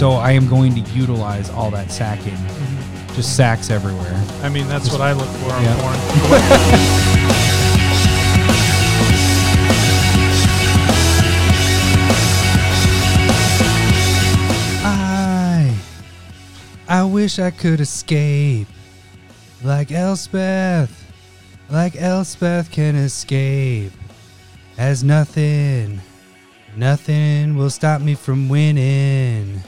So I am going to utilize all that sacking. Mm-hmm. Just sacks everywhere. I mean, that's what I look for on Yeah. porn. I I wish I could escape like Elspeth, like Elspeth can escape. As nothing, nothing will stop me from winning.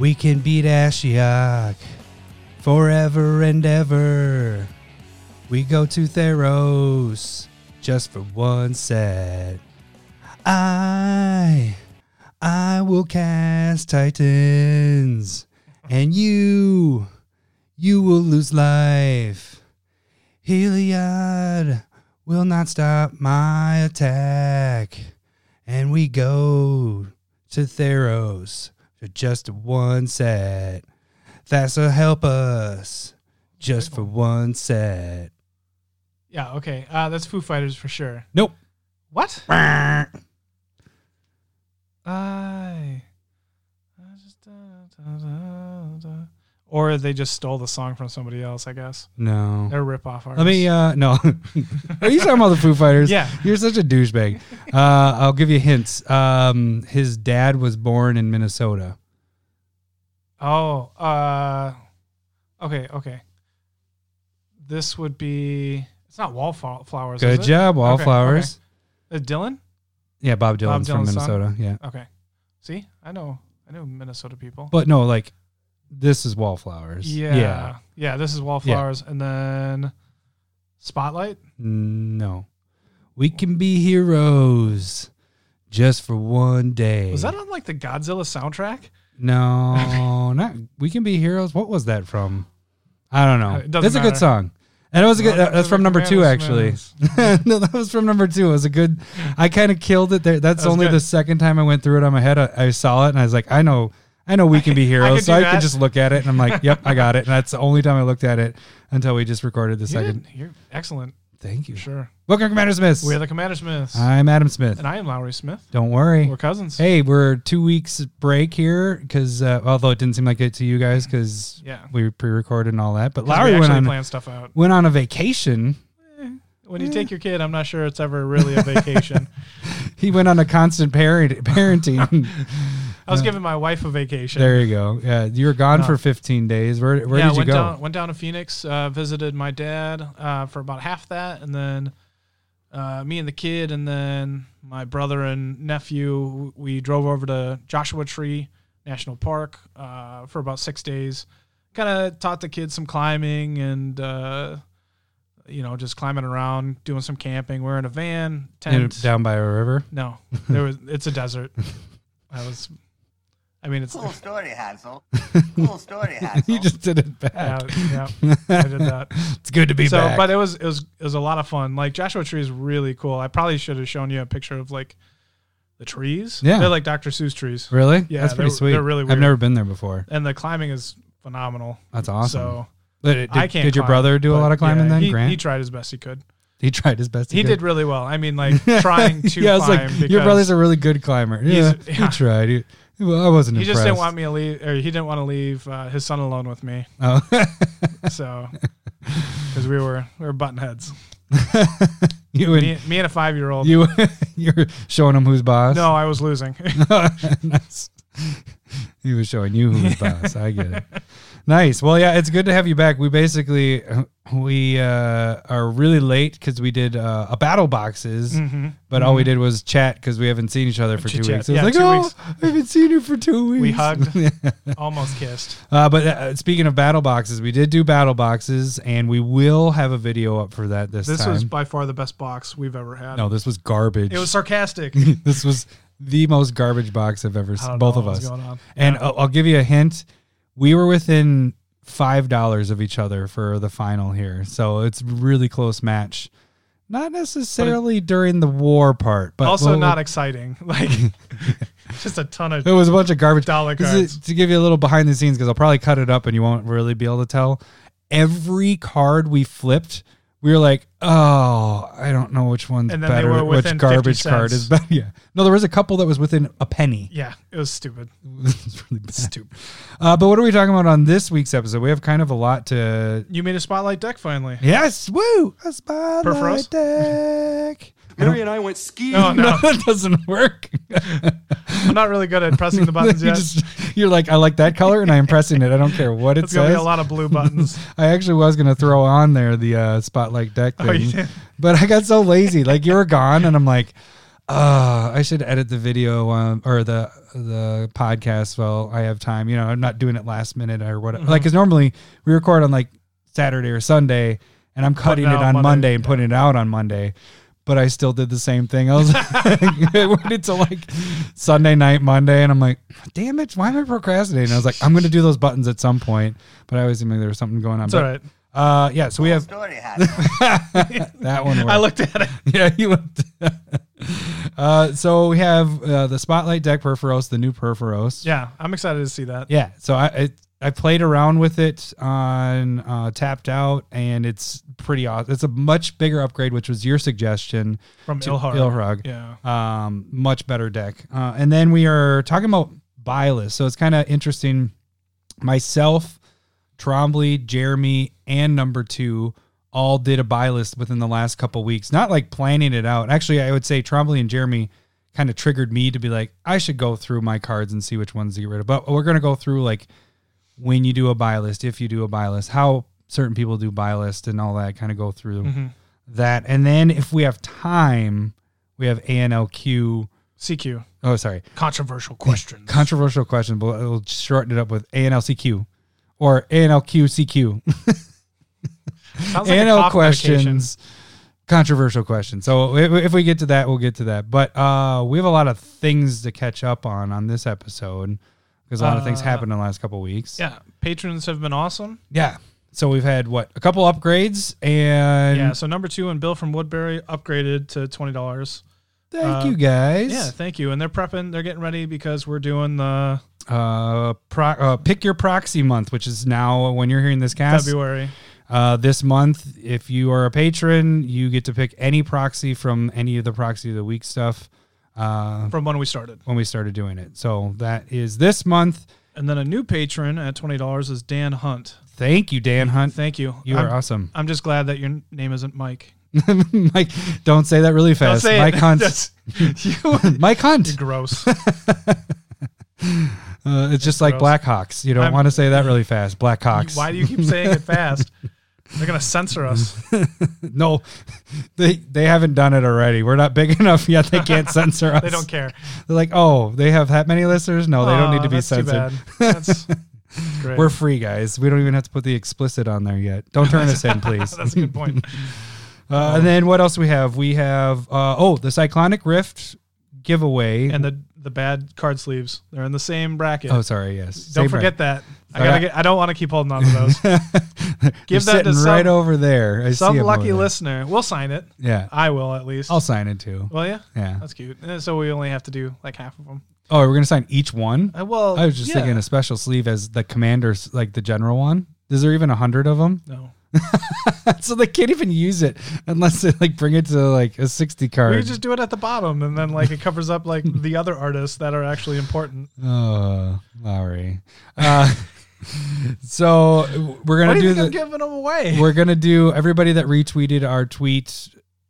We can beat Ashiok forever and ever. We go to Theros just for one set. I I will cast Titans, and you, you will lose life. Heliod will not stop my attack, and we go to Theros for just one set. Thassa help us just for one set. Yeah, okay. Uh, that's Foo Fighters for sure. Nope. What? I. I just, uh. Or they just stole the song from somebody else, I guess. No. They're rip-off artists. Let me uh no. Are you talking about the Foo Fighters? Yeah. You're such a douchebag. Uh I'll give you hints. Um his dad was born in Minnesota. Oh, uh, okay, okay. This would be. It's not Wallflowers. Good job, Wallflowers. okay. Uh, Dylan? Yeah, Bob Dylan's from Dylan's son? Minnesota. Yeah. Okay. See, I know, I know Minnesota people. But no, like this is Wallflowers. yeah, Yeah. yeah, This is Wallflowers, and then Spotlight. No. We can be heroes just for one day. Was that on like the Godzilla soundtrack? No, not we can be heroes. What was that from? I don't Uh, know. it doesn't That's a good song. And it was a good. That's from number two, actually. no, that was from number two. It was a good. I kind of killed it there. That's That only good. the second time I went through it on my head. I, I saw it and I was like, I know, I know, we can be I heroes. so I that. could just look at it and I'm like, Yep, I got it. And that's the only time I looked at it until we just recorded the You second. did. You're excellent. Thank you. Sure. Welcome, Commander Smith. We're the Commander Smiths, I'm Adam Smith. and I am Lowry Smith. Don't worry. We're cousins. Hey, we're two weeks break here because uh, although it didn't seem like it to you guys because Yeah. we pre-recorded and all that, but 'Cause Lowry we went actually on plan stuff out. went on a vacation. When you take your kid, I'm not sure it's ever really a vacation. He went on a constant parent parenting. I was giving my wife a vacation. there you go. Yeah, you were gone No. for 15 days. Where where yeah, did you went go? down went down to Phoenix, uh, visited my dad uh, for about half that, and then uh, me and the kid, and then my brother and nephew. We drove over to Joshua Tree National Park uh, for about six days. Kind of taught the kids some climbing and uh, you know just climbing around, doing some camping. We're in a van, tent. down by a river. No, there was. It's a desert. I was. I mean, it's. Cool story, Hansel. Cool story, Hansel. you just did it Yeah, back. yeah, I did that. It's good to be so, back. but it was it was it was a lot of fun. Like Joshua Tree is really cool. I probably should have shown you a picture of like the trees. Yeah. they're like Dr. Seuss trees, really? Yeah, that's pretty sweet. they're really I've never been there before. and the climbing is phenomenal. That's awesome. So but it, did, I can't. did your climb, brother do a lot of climbing yeah, then, he, Grant? He tried his best he could. He tried his best. He could. did really well. I mean, like trying to yeah, I was like, your brother's a really good climber. Yeah, He's- he tried. He, well, I wasn't he impressed. just didn't want me to leave, or he didn't want to leave uh, his son alone with me. Oh. So, because we were we were button heads. you and Me, me and a five year old. you you're showing him who's boss. No, I was losing. He was showing you who's boss. I get it. Nice. Well, yeah, it's good to have you back. We basically we uh, are really late because we did uh, a battle boxes, Mhm. but all we did was chat because we haven't seen each other for two weeks. It was Yeah, like, two oh, weeks. I haven't seen you for two weeks. We hugged. Almost kissed. Uh, but uh, speaking of battle boxes, we did do battle boxes, and we will have a video up for that this, This time. was by far the best box we've ever had. no, this was garbage. It was sarcastic. this was the most garbage box I've ever seen. Both of was us. going on. And. I'll, I'll give you a hint. We were within five dollars of each other for the final here, so it's really close match. Not necessarily during the war part, but also we'll- not exciting. Like just a ton of It was a bunch of garbage. dollar cards. it- to give you a little behind the scenes, because I'll probably cut it up and you won't really be able to tell. Every card we flipped we were like, oh, I don't know which one's And then they better. were Which within 50 garbage card is better? Yeah. No, there was a couple that was within a penny. Yeah, it was stupid. it was really bad. Stupid. Uh, but what are we talking about on this week's episode? We have kind of a lot to. You made a spotlight deck finally. Yes, woo! A spotlight Purphoros? deck. Mary and I went skiing. Oh no, No, that doesn't work. I'm not really good at pressing the buttons you yet. just, you're like, I like that color, and I am pressing it. I don't care what it It's gonna be says. a lot of blue buttons. I actually was gonna throw on there the uh, spotlight deck thing, Oh, you did? but I got so lazy. Like you were gone, and I'm like, uh, I should edit the video um, or the the podcast while I have time. You know, I'm not doing it last minute or whatever. Mm-hmm. Like, because normally we record on like Saturday or Sunday, and I'm cutting Putting it it on Monday, Monday, and putting it out on Monday. But I still did the same thing. I was it waited till like Sunday night, Monday, and I'm like, damn it, why am I procrastinating? I was like, I'm gonna do those buttons at some point, but I always think there was something going on. It's But, all right. Uh, yeah, so we have that one. I looked at it. yeah, you looked. uh, so we have uh, the Spotlight deck Purphoros, the new Purphoros. Yeah, I'm excited to see that. Yeah. So I I, I played around with it on uh, Tapped Out, and it's pretty awesome. It's a much bigger upgrade, which was your suggestion. From to Ilhar. Ilharg. Yeah. Um, much better deck. Uh, and then we are talking about buy list. So it's kind of interesting. Myself, Trombley, Jeremy, and number two all did a buy list within the last couple weeks. Not like planning it out. Actually, I would say Trombley and Jeremy kind of triggered me to be like, I should go through my cards and see which ones to get rid of. But we're gonna go through like when you do a buy list, if you do a buy list, how certain people do buy list and all that. Kind of go through Mm-hmm. that, and then if we have time, we have ANLQ. CQ. Oh, sorry, Controversial questions. controversial question, but we'll shorten it up with ANLCQ or ANLQCQ. Sounds like a ANL questions, controversial questions. So if, if we get to that, we'll get to that. But uh, we have a lot of things to catch up on on this episode because a lot of things Uh, happened in the last couple weeks. Yeah, patrons have been awesome. Yeah. So we've had what a couple upgrades and Yeah, so number two and Bill from Woodbury upgraded to twenty dollars. thank uh, you guys. Yeah, thank you. And they're prepping, they're getting ready because we're doing the Uh, pro, uh, pick your proxy month, which is now when you're hearing this cast. February. Uh, this month, if you are a patron, you get to pick any proxy from any of the proxy of the week stuff. Uh, From when we started. when we started doing it, so that is this month. And then a new patron at twenty dollars is Dan Hunt. Thank you, Dan Hunt. Thank you. You I'm, are awesome. I'm just glad that your name isn't Mike. Mike, don't say that really fast. Mike it. Hunt. You, Mike Hunt. gross. Uh, it's just like. Blackhawks. You don't I'm- want to say that really fast. Blackhawks. Why do you keep saying it fast? They're gonna censor us. No, they they haven't done it already. We're not big enough yet. They can't censor us. They don't care. They're like, oh, they have that many listeners? No, they don't need to be that's censored. That's great. We're free, guys. We don't even have to put the explicit on there yet. Don't turn us in, please. That's a good point. Uh, and then what else we have? We have uh, oh the Cyclonic Rift giveaway. And the the bad card sleeves. They're in the same bracket. oh, sorry, yes. Don't Same forget that. I gotta got- get. I don't want to keep holding on to those. Give that to sitting right over there. I Some lucky listener. We'll sign it. Yeah, I will at least. I'll sign it too. well, yeah, Yeah. that's cute. So we only have to do like half of them. Oh, we're gonna sign each one. Uh, well, I was just yeah. thinking a special sleeve as the commander's, like the general one. Is there even a hundred of them? No, so they can't even use it unless they like bring it to like a sixty card. we just do it at the bottom, and then like it covers up like the other artists that are actually important. Oh, Lowry. Uh, so we're gonna do do the. giving them away? We're gonna do everybody that retweeted our tweet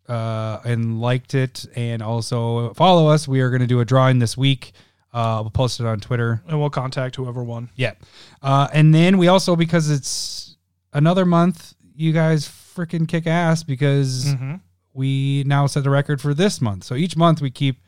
uh, and liked it, and also follow us. We are gonna do a drawing this week. Uh, we'll post it on Twitter. and we'll contact whoever won. Yeah, uh, and then we also because it's another month, you guys freaking kick ass because Mm-hmm. we now set the record for this month. So each month we keep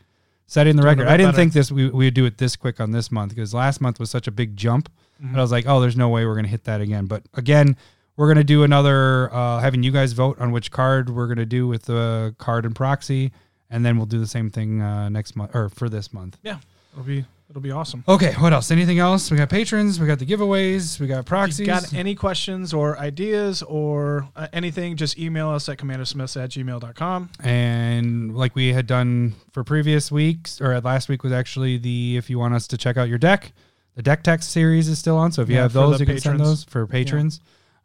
setting the Doing record. I didn't better. think this we, we would do it this quick on this month because last month was such a big jump. Mhm. But I was like, oh, there's no way we're gonna hit that again. But again, we're gonna do another uh, having you guys vote on which card we're gonna do with the card and proxy, and then we'll do the same thing uh, next month or for this month. Yeah, it'll be it'll be awesome. Okay, what else? Anything else? We got patrons, we got the giveaways, we got If proxies. you got any questions or ideas or uh, anything, just email us at commandersmiths at gmail.com. And like we had done for previous weeks, or last week was actually the if you want us to check out your deck, the deck text series is still on. So if you Yeah, have for those, the you can send patrons. those for patrons.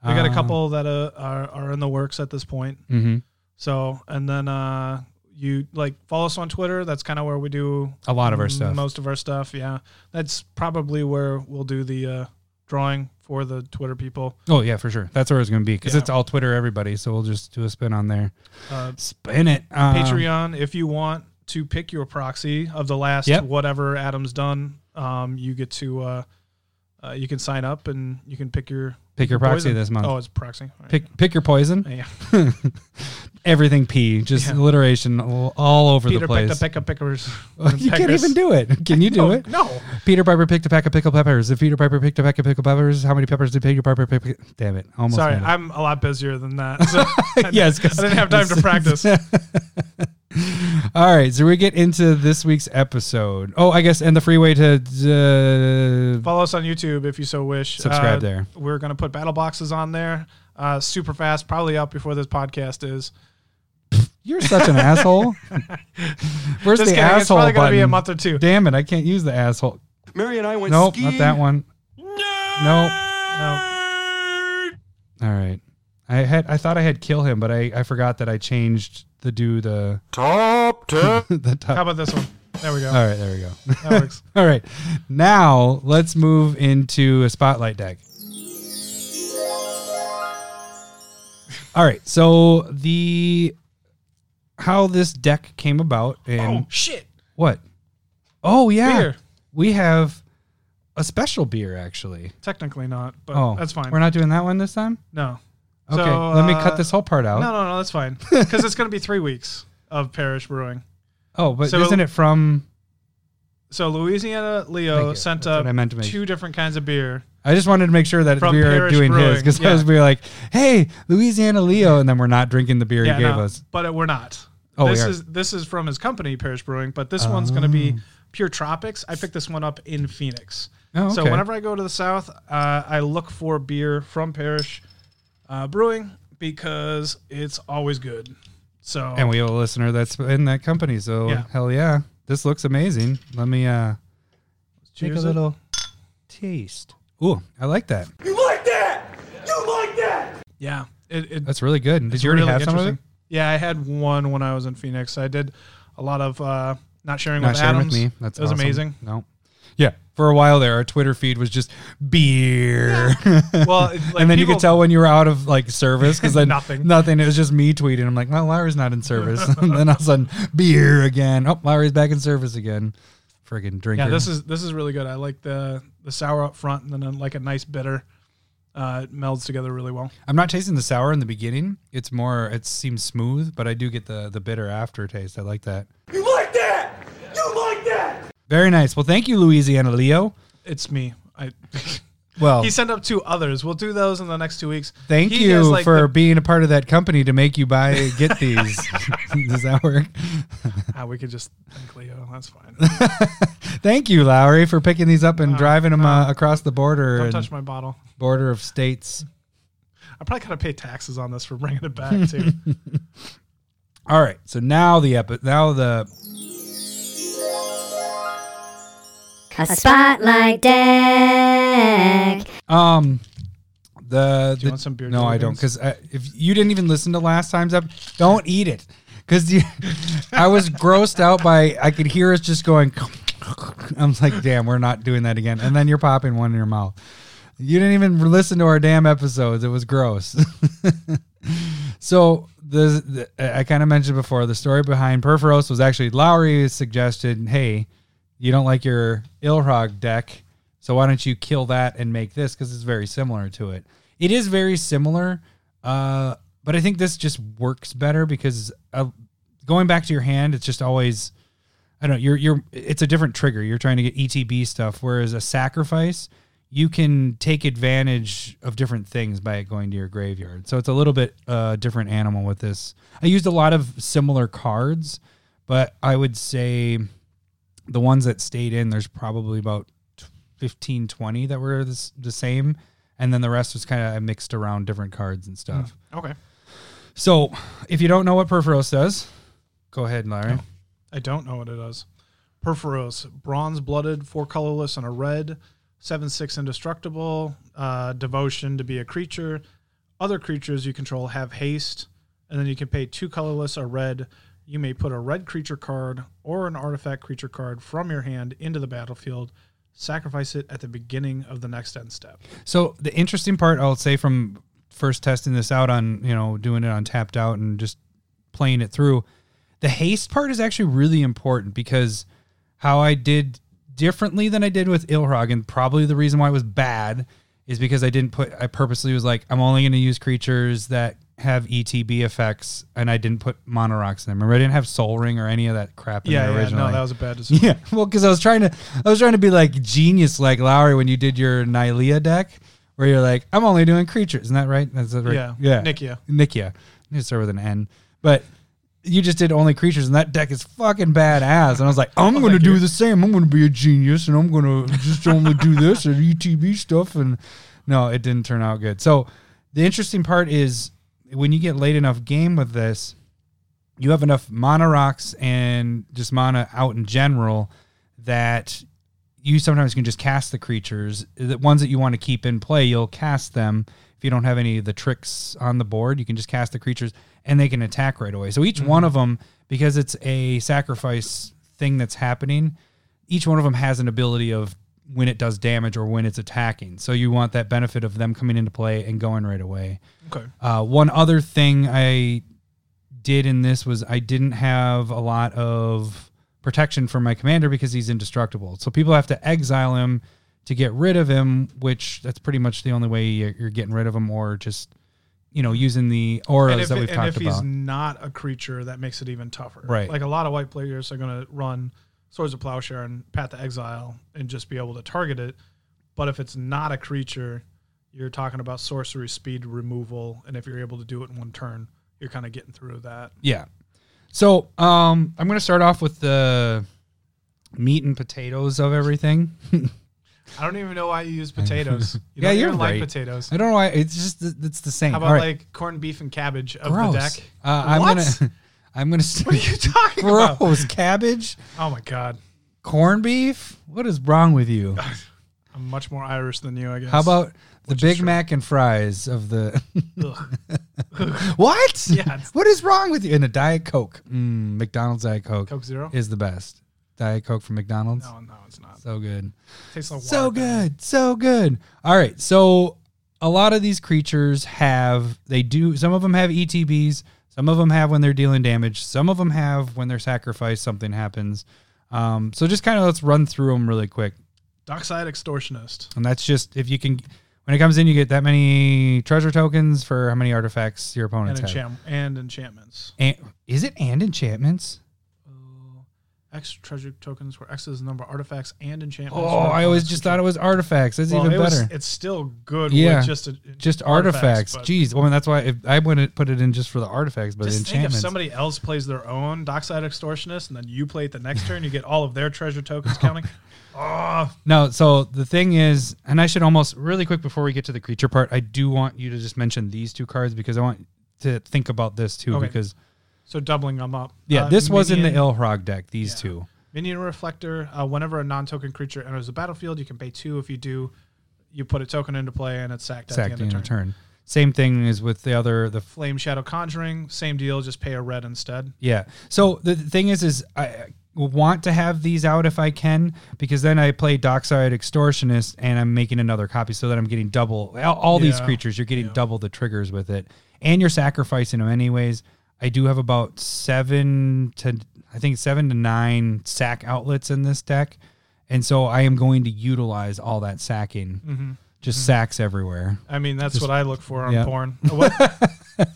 We got a Um, couple that uh, are are in the works at this point. mhm. So and then uh, you like follow us on Twitter. That's kind of where we do A lot of our stuff. Most of our stuff, yeah. That's probably where we'll do the uh, drawing for the Twitter people. Oh yeah, for sure. That's where it's gonna be because Yeah. it's all Twitter everybody. So we'll just do a spin on there. Uh, Spin it. Um, Patreon, if you want to pick your proxy of the last Yep. whatever Adam's done, um, you get to uh, uh, you can sign up and you can pick your Pick your proxy poison. this month. Oh, it's proxy. Right. Pick pick your poison. Yeah. Everything P, just Yeah. alliteration all, over Peter the place. Peter picked a pick a pickers. you can't even do it. Can you do no, it? No. Peter Piper picked a pack of pickled peppers. If Peter Piper picked a pack of pickled peppers, how many peppers did Peter Piper pick? Damn it! Almost. Sorry. I'm a lot busier than that. So yes, I didn't have time to practice. All right, so we get into this week's episode. Oh, I guess, and the free way to uh, Follow us on YouTube if you so wish. Subscribe Uh, there. We're going to put battle boxes on there uh, super fast, probably up before this podcast is. You're such an asshole. Where's Just the kidding. asshole It's probably going to be a month or two. Damn it! I can't use the asshole. Mary and I went Nope, skiing. not that one. No. Nope. No. All right. I had I thought I had kill him, but I, I forgot that I changed the do the Top ten. the top. How about this one? There we go. All right, there we go. That works. All right. Now let's move into a spotlight deck. All right. So the how this deck came about and Oh, shit. what? Oh yeah. Beer. We have a special beer actually. Technically not, but oh, that's fine. We're not doing that one this time? no. Okay. So, let me uh, cut this whole part out. No, no, no, that's fine. Because it's going to be three weeks of Parish Brewing. Oh, but So- isn't it from So Louisiana Leo sent That's up I meant to make. two different kinds of beer. I just wanted to make sure that we were doing his because yeah. I was be like, "Hey, Louisiana Leo," and then we're not drinking the beer yeah, he gave no, us. but we're not. Oh, this is this is from his company, Parish Brewing, but this one's going to be Oh. Pure Tropics. I picked this one up in Phoenix. Oh, So whenever I go to the south, uh, I look for beer from Parish uh, Brewing because it's always good. So and we have a listener that's in that company, so Yeah. hell yeah, this looks amazing. Let me uh take a Cheers it. little taste. Ooh, I like that. You like that? You like that? yeah, it, it, That's really good. Did you already really have some of it? Yeah, I had one when I was in Phoenix. I did a lot of uh, not sharing Not with sharing Adams. with me. That's it was awesome. amazing. No. Yeah, for a while there, our Twitter feed was just beer. Well, like and then you people- could tell when you were out of like service because then Nothing. nothing. It was just me tweeting. I'm like, well, Larry's not in service. and then all of a sudden, beer again. Oh, Larry's back in service again. Friggin' drinker. Yeah, this is this is really good. I like the the sour up front and then uh, like a nice bitter. Uh, it melds together really well. I'm not tasting the sour in the beginning. It's more. It seems smooth, but I do get the the bitter aftertaste. I like that. You like that? You like that? Very nice. Well, thank you, Louisiana Leo. It's me. I Well, he sent up two others. We'll do those in the next two weeks. thank He you like, for the- being a part of that company to make you buy get these. Does that work? Ah, we could just thank Leo. That's fine. Thank you, Lowry, for picking these up and No, driving them no. uh, across the border Don't touch my bottle. border of states. I probably gotta pay taxes on this for bringing it back too. All right, so now the epi- now the A spotlight deck. um the, Do you the- want some beer? no, I don't because if you didn't even listen to last time's up, don't eat it because I was grossed out by I could hear us just going. I'm like, damn, we're not doing that again. And then you're popping one in your mouth. You didn't even listen to our damn episodes. It was gross. so the, the I kind of mentioned before the story behind Purphoros was actually Lowry suggested, hey, you don't like your Ilharg deck, so why don't you kill that and make this because it's very similar to it. It is very similar, uh, but I think this just works better because uh, going back to your hand, it's just always I don't know. You're you're. It's a different trigger. You're trying to get ETB stuff, whereas a sacrifice, you can take advantage of different things by going to your graveyard. So it's a little bit uh, different animal with this. I used a lot of similar cards, but I would say the ones that stayed in, there's probably about 15, 20 that were this, the same, and then the rest was kind of mixed around different cards and stuff. Okay. So if you don't know what Purphoros does, go ahead, Larry. I don't know what it is. Purphoros, bronze blooded, four colorless, and a red. Seven six indestructible. Uh, devotion to be a creature. Other creatures you control have haste, and then you can pay two colorless or red. You may put a red creature card or an artifact creature card from your hand into the battlefield. Sacrifice it at the beginning of the next end step. So the interesting part, I'll say from first testing this out on, you know, doing it on tapped out and just playing it through, the haste part is actually really important because how I did differently than I did with Ilharg, and probably the reason why it was bad is because I didn't put. I purposely was like, I'm only going to use creatures that have ETB effects, and I didn't put mono rocks in them. Remember, I didn't have Soul Ring or any of that crap in Yeah, there yeah, originally. no, that was a bad decision. Yeah, well, because I was trying to, I was trying to be like genius, like Lowry when you did your Nylea deck, where you're like, I'm only doing creatures, isn't that right? That's right. Yeah, yeah, Nikya. Nikya. You start with an N, but you just did only creatures, and that deck is fucking badass. And I was like, I'm Oh, going to do you. the same. I'm going to be a genius, and I'm going to just only do this and ETB stuff. And no, it didn't turn out good. So the interesting part is when you get late enough game with this, you have enough mana rocks and just mana out in general that you sometimes can just cast the creatures. The ones that you want to keep in play, you'll cast them. If you don't have any of the tricks on the board, you can just cast the creatures and they can attack right away. So each one mm-hmm. of them, because it's a sacrifice thing that's happening, each one of them has an ability of when it does damage or when it's attacking. So you want that benefit of them coming into play and going right away. Okay. Uh, one other thing I did in this was I didn't have a lot of protection for my commander because he's indestructible. So people have to exile him to get rid of him, which that's pretty much the only way you're you're getting rid of him, or just you know using the auras if, that we've talked about. and if he's about. not a creature, that makes it even tougher. Right. Like a lot of white players are going to run Swords of Plowshare and Path to Exile and just be able to target it. But if it's not a creature, you're talking about sorcery speed removal, and if you're able to do it in one turn, you're kind of getting through that. Yeah. So um, I'm going to start off with the meat and potatoes of everything. I don't even know why you use potatoes. You Yeah, don't you're right. like potatoes. I don't know why it's just it's the same. How about right. like corned beef and cabbage of gross? the deck? Uh, I'm gonna I'm gonna. What are you talking about? gross cabbage, Oh my god, corned beef. What is wrong with you? I'm much more Irish than you, I guess. How about the Which is Big true. Mac and fries of the Ugh. what? Yeah, it's- What is wrong with you? And a Diet Coke. Mm, McDonald's Diet Coke, Coke Zero? is the best. Diet Coke from McDonald's. No, no, it's not. So good. tastes like so water. good so good all right so a lot of these creatures have they do some of them have etbs some of them have when they're dealing damage. Some of them have when they're sacrificed something happens. Um, so just kind of let's run through them really quick. Dockside extortionist. and that's just if you can when it comes in you get that many treasure tokens for how many artifacts your And, opponents have and enchantments. and, is it and enchantments X treasure tokens where X is the number of artifacts and enchantments. oh i always just thought it was artifacts that's well, even it was- better it's still good Yeah. with just a, just artifacts. but Jeez, well, that's why if I wouldn't put it in just for the artifacts, but Just think if somebody else plays their own Dockside extortionist and then you play it the next turn, you get all of their treasure tokens counting. Ah. Oh, No, so the thing is, and I should almost really quick before we get to the creature part, I do want you to just mention these two cards because I want to think about this too. Okay. Because so doubling them up. yeah, Uh, this was in the minion- Ilharg deck. These Yeah. two. Minion Reflector. Uh, whenever a non-token creature enters the battlefield, you can pay two. If you do, you put a token into play and it's sacked at Sacked the in end of turn. turn. Same thing as with the other the Flame Shadow Conjuring, same deal. Just pay a red instead. Yeah. So the the thing is, is I want to have these out if I can, because then I play Dockside Extortionist and I'm making another copy so that I'm getting double all, all these Yeah. creatures. You're getting double the triggers with it, and you're sacrificing them anyways. I do have about seven to I think seven to nine sack outlets in this deck, and so I am going to utilize all that sacking. Mm-hmm. Just sacks everywhere. I mean, that's Just- what I look for on yeah. porn. Oh, what?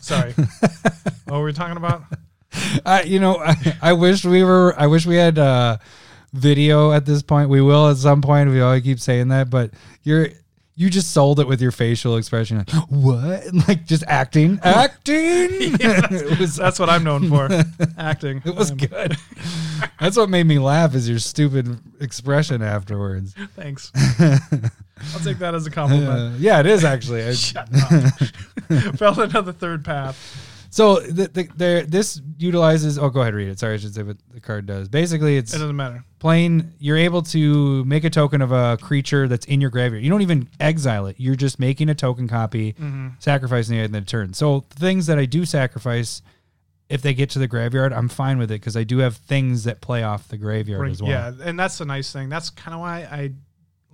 Sorry. what were we talking about? I, you know, I, I wish we were. I wish we had uh, video at this point. We will at some point. We always keep saying that, but you're you just sold it with your facial expression. Like, what? Like just acting, acting. it was That's what I'm known for. Acting. it was Um, good. That's what made me laugh. Is your stupid expression afterwards. Thanks. I'll take that as a compliment. Uh, yeah, it is actually. I- Shut up. Feldon of the third path. So the, the, this utilizes. Oh, go ahead, read it. Sorry, I should say what the card does. Basically, it's It doesn't matter. playing. You're able to make a token of a creature that's in your graveyard. You don't even exile it. You're just making a token copy, Mm-hmm. sacrificing it in the turn. So the things that I do sacrifice, if they get to the graveyard, I'm fine with it because I do have things that play off the graveyard Bring- as well. Yeah, and that's the nice thing. That's kind of why I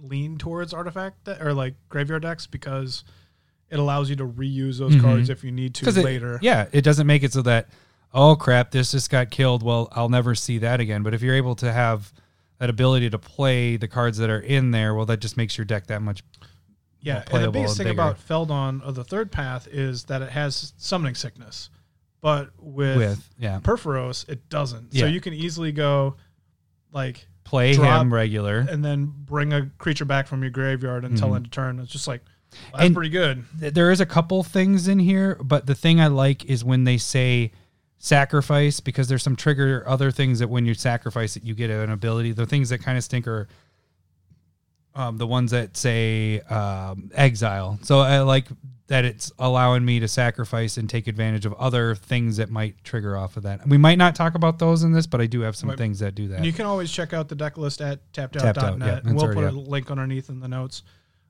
lean towards artifact de- or like graveyard decks because it allows you to reuse those Mhm. cards if you need to later. yeah, it doesn't make it so that oh crap, this just got killed. Well, I'll never see that again. But if you're able to have that ability to play the cards that are in there, well, that just makes your deck that much. Yeah, and the biggest and thing about Feldon of the third path is that it has summoning sickness, but with, With yeah, Purphoros it doesn't. Yeah. So you can easily go like play him regular. and then bring a creature back from your graveyard until Mhm. end of turn. It's just like that's And- pretty good. Th- There is a couple things in here, but the thing I like is when they say sacrifice because there's some trigger other things that when you sacrifice it, you get an ability. The things that kind of stink are um, the ones that say um, exile. So I like that it's allowing me to sacrifice and take advantage of other things that might trigger off of that. We might not talk about those in this, but I do have some Right. things that do that. And you can always check out the deck list at Tapped Out, tappedout.net. yeah, we'll put a link underneath in the notes.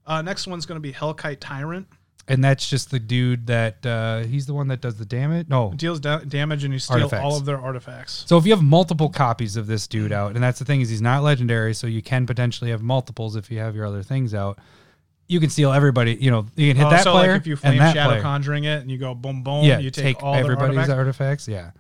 Uh, next one's going to be Hellkite Tyrant. and that's just the dude that uh, he's the one that does the damage. No, Deals da- damage and you steal Artifacts. all of their artifacts. So if you have multiple copies of this dude out, and that's the thing is he's not legendary, so you can potentially have multiples if you have your other things out. You can steal everybody. You know, you can hit Oh, that so player like if you and flame that shadow player. conjuring it and you go boom boom, yeah, you take, all everybody's their artifacts. artifacts. Yeah.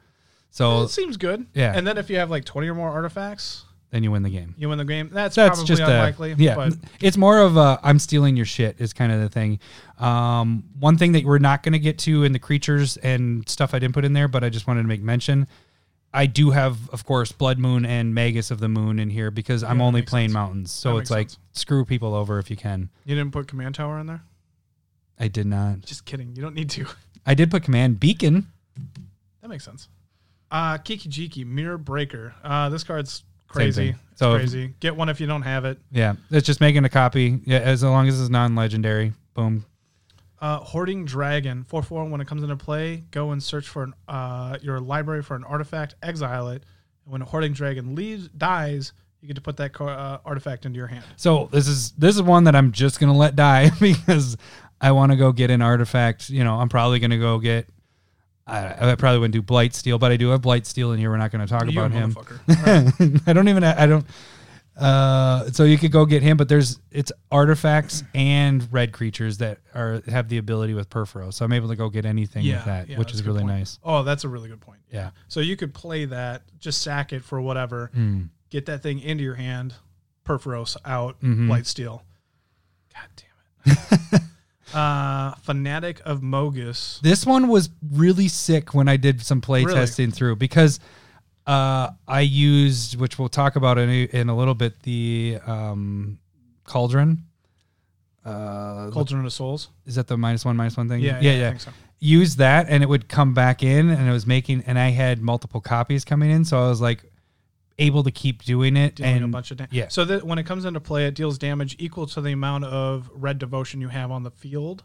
So it seems good. Yeah. And then if you have like 20 or more artifacts, then you win the game. you win the game. That's, That's probably just unlikely. a yeah. But It's more of a I'm stealing your shit is kind of the thing. Um, one thing that we're not going to get to in the creatures and stuff I didn't put in there, but I just wanted to make mention. I do have, of course, Blood Moon and Magus of the Moon in here because I'm only playing sense. mountains. So That it's like sense. screw people over if you can. you didn't put Command Tower in there? I did not. Just kidding. You don't need to. I did put command beacon. That makes sense. Uh, Kiki Jiki, Mirror Breaker. Uh, this card's crazy. It's So if- crazy. Get one if you don't have it. Yeah, it's just making a copy. Yeah, as long as it's non-legendary. Boom. Uh, Hoarding Dragon, 4 4. When it comes into play, go and search for an, uh, your library for an artifact, exile it. And when a Hoarding Dragon leaves, dies, you get to put that uh, artifact into your hand. So this is this is one that I'm just gonna let die because I want to go get an artifact. You know, I'm probably gonna go get. I, I probably wouldn't do Blightsteel, but I do have Blightsteel in here. We're not going to talk You about him. motherfucker. I don't even. I don't. Uh, so you could go get him, but there's it's artifacts and red creatures that are have the ability with Perforo. So I'm able to go get anything yeah, with that, yeah, which is really point. nice. Oh, that's a really good point. Yeah. So you could play that, just sack it for whatever, Mm. get that thing into your hand, Purphoros out, Mhm. Blightsteel. God damn it. uh, Fanatic of Mogis. This one was really sick when I did some play Really? testing through because uh, I used, which we'll talk about in a, in a little bit, the um, cauldron. Uh, Cauldron of Souls. is that the minus one minus one thing? Yeah, yeah, yeah, yeah. I think so. Use that, and it would come back in, and it was making, and I had multiple copies coming in, so I was like able to keep doing it, Dealing and a bunch of damage. yeah. So that when it comes into play, it deals damage equal to the amount of red devotion you have on the field.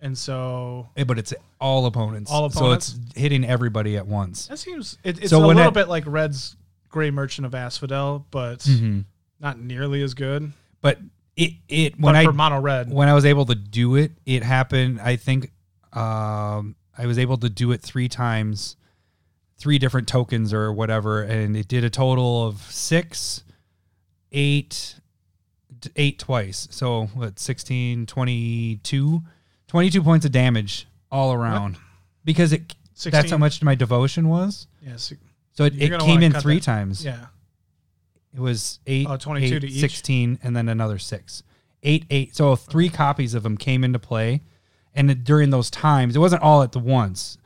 And so eh, but it's all opponents, All opponents. so it's hitting everybody at once. that seems it, it's So a when little I- bit like Red's Gray Merchant of Asphodel, but Mhm. not nearly as good. But it it when but I for mono red, when I was able to do it, it happened. I think um, I was able to do it three times, three different tokens or whatever, and it did a total of six, eight, eight twice. So what, 16, 22, 22 points of damage all around because it. That's how much my devotion was. Yeah, So it, it came in three that. times. yeah. It was eight, Oh, 22 eight, to each? 16, and then another six. Eight, eight. So three copies of them came into play. And during those times, it wasn't all at the once.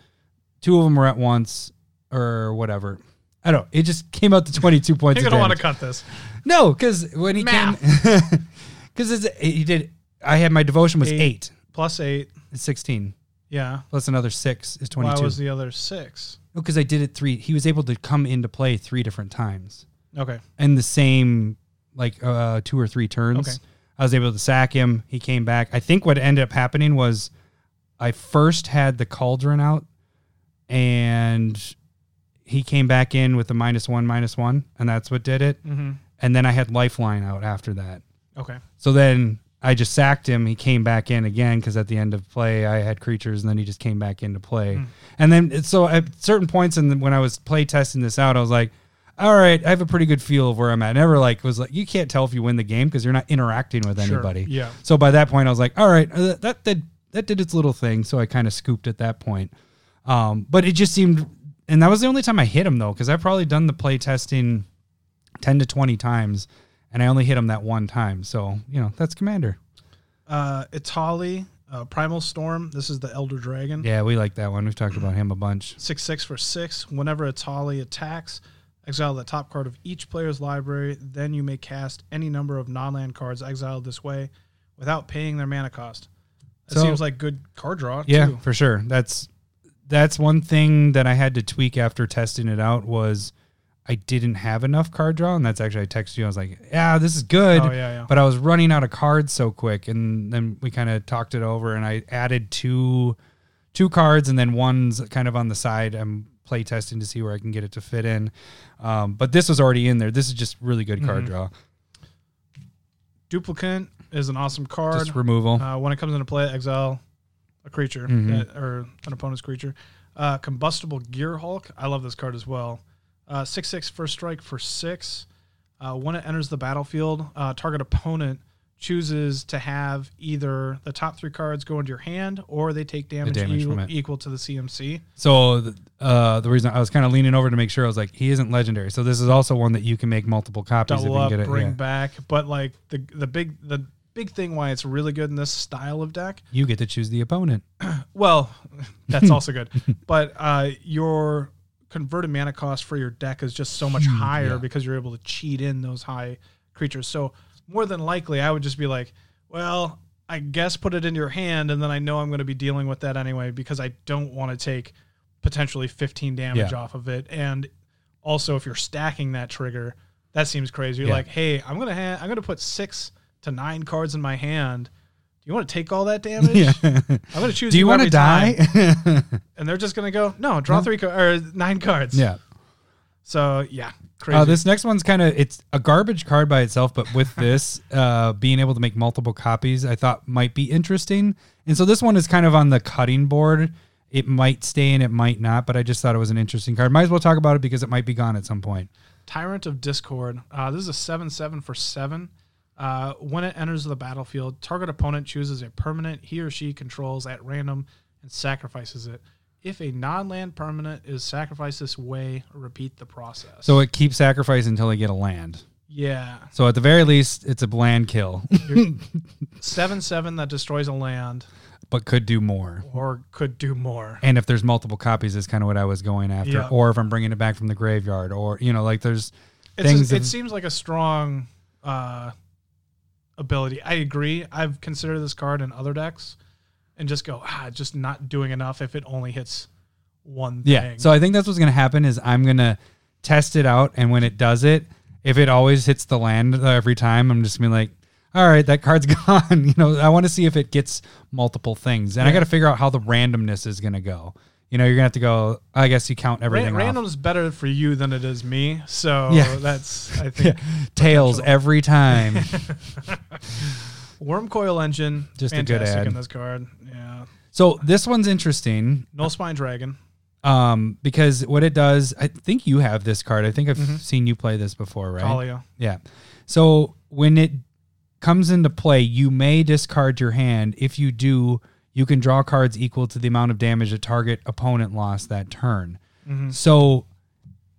Two of them were at once or whatever. I don't know. It just came out to 22 points You're gonna want to cut this. No, because when he Math. came... Because he did... I had my devotion was Eight. eight. Plus eight. It's 16. Yeah. Plus another six is 22. Why was the other six? Because I did it three. He was able to come into play three different times. Okay. in the same like uh two or three turns. Okay. I was able to sack him. He came back. I think what ended up happening was I first had the cauldron out and he came back in with a minus one, minus one, and that's what did it. Mm-hmm. And then I had lifeline out after that. Okay. So then I just sacked him. He came back in again because at the end of play I had creatures, and then he just came back into play. Hmm. And then so at certain points, and when I was play testing this out, I was like, "All right, I have a pretty good feel of where I'm at." I never like was like you can't tell if you win the game because you're not interacting with Sure. anybody. Yeah. So by that point, I was like, "All right, uh, that did that did its little thing." So I kind of scooped at that point. Um, but it just seemed, and that was the only time I hit him though, because I've probably done the play testing ten to twenty times, and I only hit him that one time. So you know that's Commander. Uh, Etali, uh, Primal Storm. This is the Elder Dragon. Yeah, we like that one. We've talked about him a bunch. Six six for six. Whenever Etali attacks, exile the top card of each player's library. Then you may cast any number of non-land cards exiled this way, without paying their mana cost. That So- seems like good card draw. Yeah, too. for sure. That's that's one thing that I had to tweak after testing it out was I didn't have enough card draw, and that's actually I texted you. I was like, "Yeah, this is good," Oh yeah, yeah. but I was running out of cards so quick, and then we kind of talked it over, and I added two two cards, and then one's kind of on the side. I'm play testing to see where I can get it to fit in, um, but this was already in there. This is just really good card Mhm. draw, Duplicant is an awesome card. just removal. Uh, when it comes into play, exile a creature Mhm. that- or an opponent's creature. Uh, combustible Gearhulk. I love this card as well. Uh, six six first strike for six. Uh, when it enters the battlefield, uh, target opponent chooses to have either the top three cards go into your hand or they take damage, damage equal, equal to the CMC. So th- uh, the reason I was kind of leaning over to make sure I was like, he isn't legendary. So this is also one that you can make multiple copies if you Double up, get it. bring yeah. back. But like the the big the big thing why it's really good in this style of deck You get to choose the opponent. Well, that's also good. But uh, your converted mana cost for your deck is just so much higher yeah. because you're able to cheat in those high creatures. So more than likely, I would just be like, well, I guess put it in your hand, and then I know I'm going to be dealing with that anyway because I don't want to take potentially 15 damage Yeah. off of it. And also, if you're stacking that trigger, that seems crazy. You're Yeah. like, hey, I'm gonna ha- I'm gonna put six to nine cards in my hand. Do you want to take all that damage? yeah. I'm gonna choose. Do you want to die? And they're just gonna go, no, draw three car- or nine cards. yeah. So yeah, crazy. Uh, this next one's kind of it's a garbage card by itself, but with this uh, being able to make multiple copies, I thought might be interesting. And so this one is kind of on the cutting board. It might stay and it might not, but I just thought it was an interesting card. Might as well talk about it because it might be gone at some point. Tyrant of Discord. Uh, this is a seven seven for seven. Uh, when it enters the battlefield, target opponent chooses a permanent he or she controls at random and sacrifices it. If a non-land permanent is sacrificed this way, repeat the process. So it keeps sacrificing until they get a land. yeah, So at the very least, it's a bland kill, seven seven that destroys a land but could do more. or could do more. And if there's multiple copies, is kind of what I was going after. Yeah. Or if I'm bringing it back from the graveyard, or you know, like there's It's things. a, it of- seems like a strong uh, ability. I agree. I've considered this card in other decks and just go, ah, just not doing enough if it only hits one yeah. thing. So I think that's what's gonna happen is I'm gonna test it out, and when it does it, if it always hits the land every time, I'm just gonna be like, all right, that card's gone. you know, I want to see if it gets multiple things, and I got to figure out how the randomness is gonna go. You know, you're gonna have to go. I guess you count everything. Ran- off. random's better for you than it is me. So Yeah. that's I think tails every time. Wurmcoil Engine. Just a good ad. in this card. Yeah. so this one's interesting. Knollspine Dragon. Um, because what it does, I think you have this card. I think I've Mhm. seen you play this before, right? Talia. Yeah. So when it comes into play, you may discard your hand. If you do, you can draw cards equal to the amount of damage a target opponent lost that turn. Mhm. So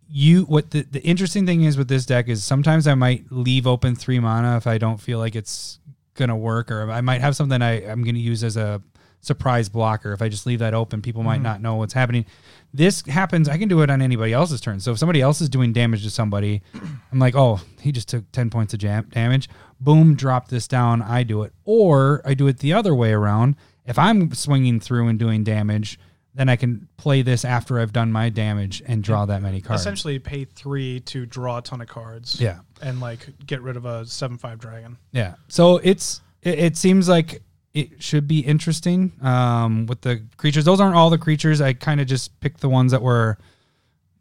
you what the, the interesting thing is with this deck is sometimes I might leave open three mana if I don't feel like it's gonna work, or I might have something I, I'm gonna use as a surprise blocker. If I just leave that open, people might Mhm. not know what's happening. This happens, I can do it on anybody else's turn. So if somebody else is doing damage to somebody, I'm like, oh, he just took 10 points of jam- damage. Boom, drop this down. I do it. Or I do it the other way around. If I'm swinging through and doing damage, then I can play this after I've done my damage and draw that many cards. Essentially, pay three to draw a ton of cards. Yeah. And like get rid of a seven five dragon. Yeah. So it's it, it seems like it should be interesting um, with the creatures. Those aren't all the creatures. I kind of just picked the ones that were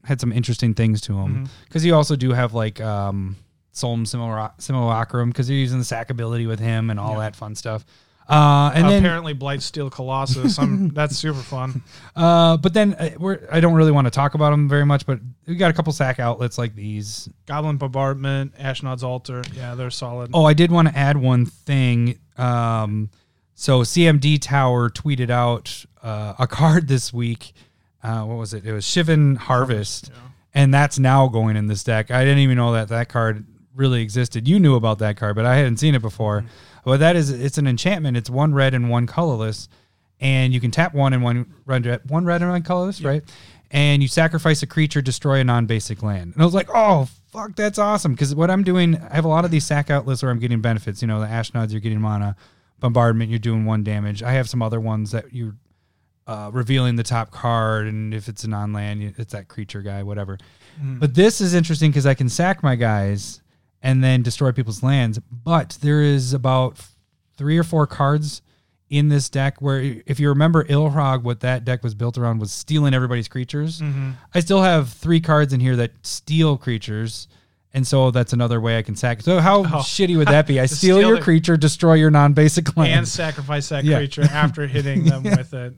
had some interesting things to them because you also do have like um, Solm Simula- Simulacrum because you're using the sack ability with him and all that fun stuff. Uh, and then apparently Blightsteel Colossus. I'm, that's super fun. Uh, but then uh, we're, I don't really want to talk about them very much, but we got a couple sack outlets like these. Goblin Bombardment, Ashnod's Altar. Yeah, they're solid. Oh, I did want to add one thing. Um, so CMD Tower tweeted out uh, a card this week. Uh, what was it? It was Shivan Harvest, and that's now going in this deck. I didn't even know that that card really existed. You knew about that card, but I hadn't seen it before. Well, that is it's an enchantment. It's one red and one colorless, and you can tap one and one red, one red and one colorless, right? And you sacrifice a creature, destroy a non-basic land. And I was like, oh fuck, that's awesome. Because what I'm doing, I have a lot of these sack outlets where I'm getting benefits. You know, the Ashnods, you're getting mana. Bombardment, you're doing one damage. I have some other ones that you uh, revealing the top card, and if it's a non-land, it's that creature guy, whatever. But this is interesting because I can sack my guys and then destroy people's lands. But there is about three or four cards in this deck where, if you remember Ilharg, what that deck was built around was stealing everybody's creatures. Mm-hmm. I still have three cards in here that steal creatures. And so that's another way I can sack. So how oh. shitty would that be? I steal, steal your the- creature, destroy your non-basic land. and sacrifice that Yeah. creature after hitting them with it.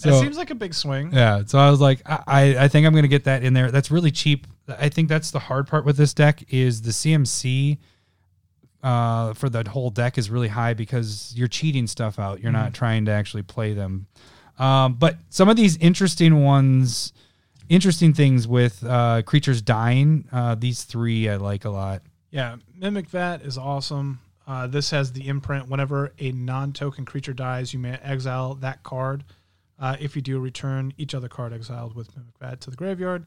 So- that seems like a big swing. Yeah, so I was like, I, I I think I'm gonna get that in there. That's really cheap. I think that's the hard part with this deck is the CMC uh, for the whole deck is really high because you're cheating stuff out. You're not trying to actually play them. Um, but some of these interesting ones, interesting things with uh, creatures dying. Uh, these three I like a lot. Yeah, Mimic Vat is awesome. Uh, this has the imprint. Whenever a non-token creature dies, you may exile that card. Uh, if you do, return each other card exiled with Mimic Vat to the graveyard.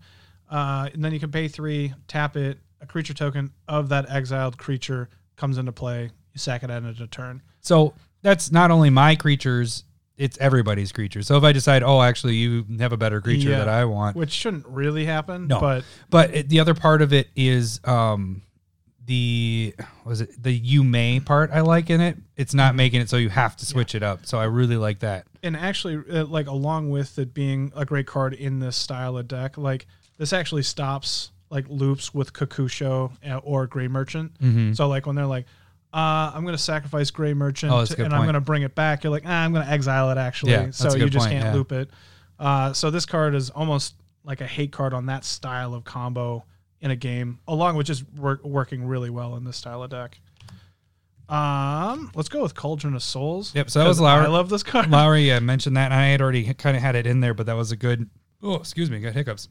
Uh, and then you can pay three, tap it. A creature token of that exiled creature comes into play. You sack it at end of turn. So that's not only my creatures; it's everybody's creatures. So if I decide, oh, actually, you have a better creature Yeah. that I want, which shouldn't really happen. No. but But it, the other part of it is um the was it the you may part I like in it. It's not making it so you have to switch it up. So I really like that. and actually, uh, like along with it being a great card in this style of deck, like this actually stops like loops with Kokusho uh, or Gray Merchant. So like when they're like, uh, I'm gonna sacrifice Gray Merchant Mm-hmm. Oh, to- and I'm gonna bring it back. You're like, ah, I'm gonna exile it actually. Yeah, so you just point, can't yeah. loop it. Uh, so this card is almost like a hate card on that style of combo in a game, along with just work, working really well in this style of deck. Um, let's go with Cauldron of Souls. Yep, so that was Lowry- I love this card. Lowry uh, mentioned that, and I had already kind of had it in there, but that was a good. Oh, excuse me, got hiccups.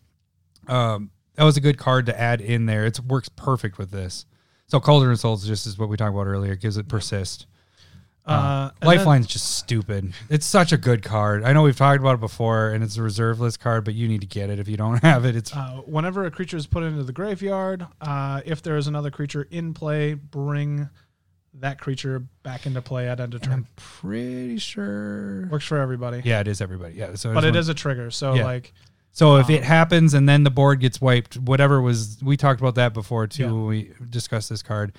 Um, that was a good card to add in there. It works perfect with this. So Cauldron of Souls, just is what we talked about earlier, gives it persist. Uh, and then- Lifeline's just stupid. It's such a good card. I know we've talked about it before, and it's a reserve list card, but you need to get it if you don't have it. It's Uh, whenever a creature is put into the graveyard, uh, if there is another creature in play, bring that creature back into play at end of turn. I'm pretty sure. Works for everybody. Yeah, it is everybody. Yeah, so but it want- is a trigger. So Yeah. like, So if it happens and then the board gets wiped, whatever was we talked about that before too. Yeah. when We discussed this card.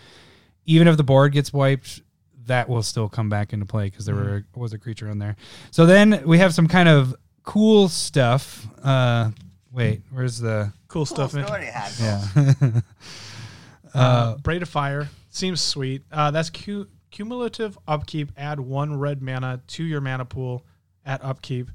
Even if the board gets wiped, that will still come back into play because there were, was a creature in there. So then we have some kind of cool stuff. Uh, wait, where's the? cool stuff. in- Yeah. Uh, Braid of Fire seems sweet. Uh, that's cu- cumulative upkeep. Add one red mana to your mana pool at upkeep.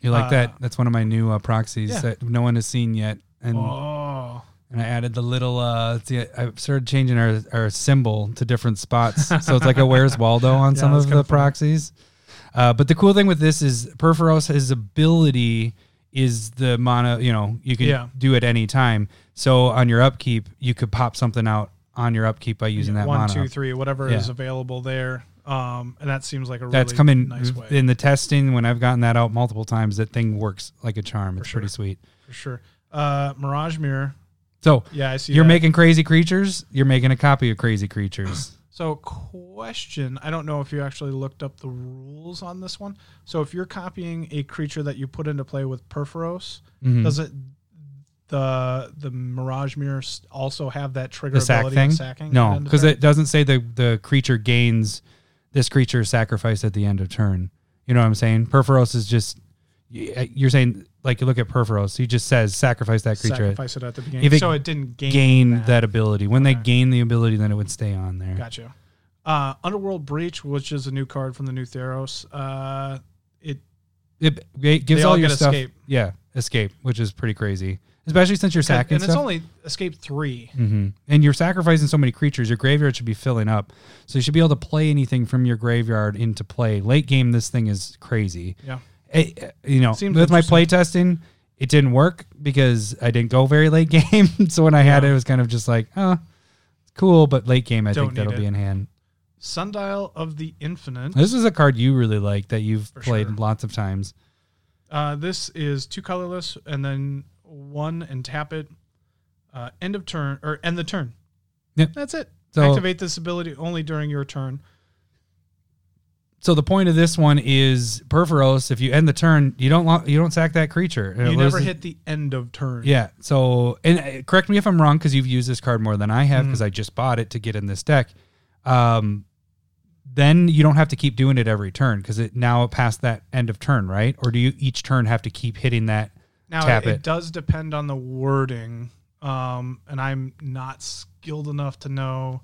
you like Uh, that? That's one of my new uh, proxies Yeah. that no one has seen yet, and Oh, and I added the little. Uh, see, I started changing our our symbol to different spots, so it's like a Where's Waldo on Yeah, some of the proxies. Uh, but the cool thing with this is Purphoros, his ability is the mono. You know, you can Yeah. do it any time. So on your upkeep, you could pop something out on your upkeep by using that one, mono. two, three, whatever Yeah. is available there. Um, and that seems like a That's coming nice way in the testing. When I've gotten that out multiple times, that thing works like a charm. It's pretty sweet. for sure. Uh, Mirage Mirror. So Yeah, I see. you're that. making crazy creatures. You're making a copy of crazy creatures. So, question I don't know if you actually looked up the rules on this one. So, if you're copying a creature that you put into play with Purphoros, Mm-hmm. does it the the Mirage Mirror also have that trigger the sack ability thing? sacking? No, at end of because it doesn't say the the creature gains this creature is sacrificed at the end of turn. You know what I'm saying? Purphoros is just you're saying like you look at Purphoros, he just says sacrifice that creature. Sacrifice it at the beginning, it so it didn't gain, gain that. that. ability. When they gain the ability, then it would stay on there. Gotcha. Uh, Underworld Breach, which is a new card from the new Theros. Uh, it It, it gives all, all your stuff. escape. Yeah, escape, which is pretty crazy, especially since you're sacking and it's only escape three. hmm And you're sacrificing so many creatures, your graveyard should be filling up. So you should be able to play anything from your graveyard into play. Late game, this thing is crazy. Yeah. It- you know, Seems with my interesting. play testing, it didn't work because I didn't go very late game. so when I had Yeah. it, it was kind of just like, oh, cool. But late game, I Don't think that'll need be in hand. Sundial of the Infinite. This is a card you really like that you've For played sure. lots of times. Uh, this is two colorless, and then one and tap it. Uh, end of turn or end the turn. Yep. That's it. So- Activate this ability only during your turn. So the point of this one is Purphoros. If you end the turn, you don't lo- you don't sack that creature. It You never loses- hit the end of turn. Yeah. So, and uh, correct me if I'm wrong because you've used this card more than I have because I just bought it to get in this deck. Um, then you don't have to keep doing it every turn because it now past that end of turn, right? Or do you each turn have to keep hitting that? Now Tap it, it. does depend on the wording, um, and I'm not skilled enough to know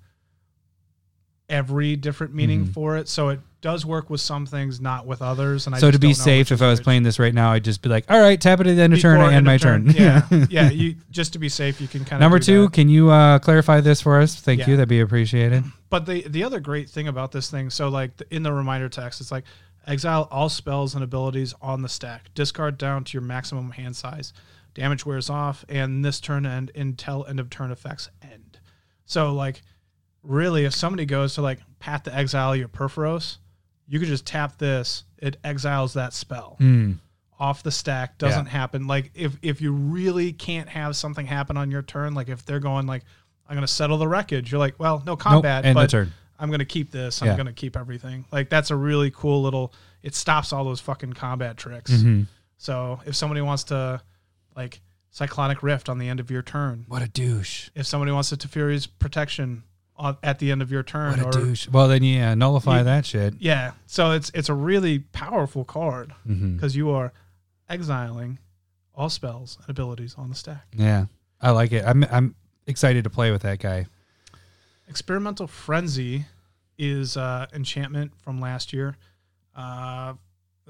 every different meaning Mhm. for it. So it does work with some things, not with others. And I so to be safe, if I was playing this right now, I'd just be like, "All right, tap it at the end of turn. I end my turn." Yeah, yeah. You just to be safe, you can kind of Number two, can you uh, clarify this for us? Thank Yeah. you. That'd be appreciated. But the the other great thing about this thing, so like the, in the reminder text, it's like exile all spells and abilities on the stack. Discard down to your maximum hand size. Damage wears off, and this turn end until end of turn effects end. So like, really, if somebody goes to like path to exile your Purphoros, you could just tap this. It exiles that spell Hmm. off the stack. Doesn't happen. Like if if you really can't have something happen on your turn, like if they're going like, I'm gonna settle the wreckage. You're like, well, no Nope, combat, the but turn. I'm gonna keep this. I'm Yeah. gonna keep everything. Like that's a really cool little. It stops all those fucking combat tricks. Mhm. So if somebody wants to, like, cyclonic rift on the end of your turn, What a douche! if somebody wants to Teferi's protection on, at the end of your turn, What a or douche! Well, then yeah, nullify You- that shit. yeah, so it's it's a really powerful card because you are exiling all spells and abilities on the stack. Yeah, I like it. I'm I'm excited to play with that guy. Experimental Frenzy is uh, enchantment from last year. Uh,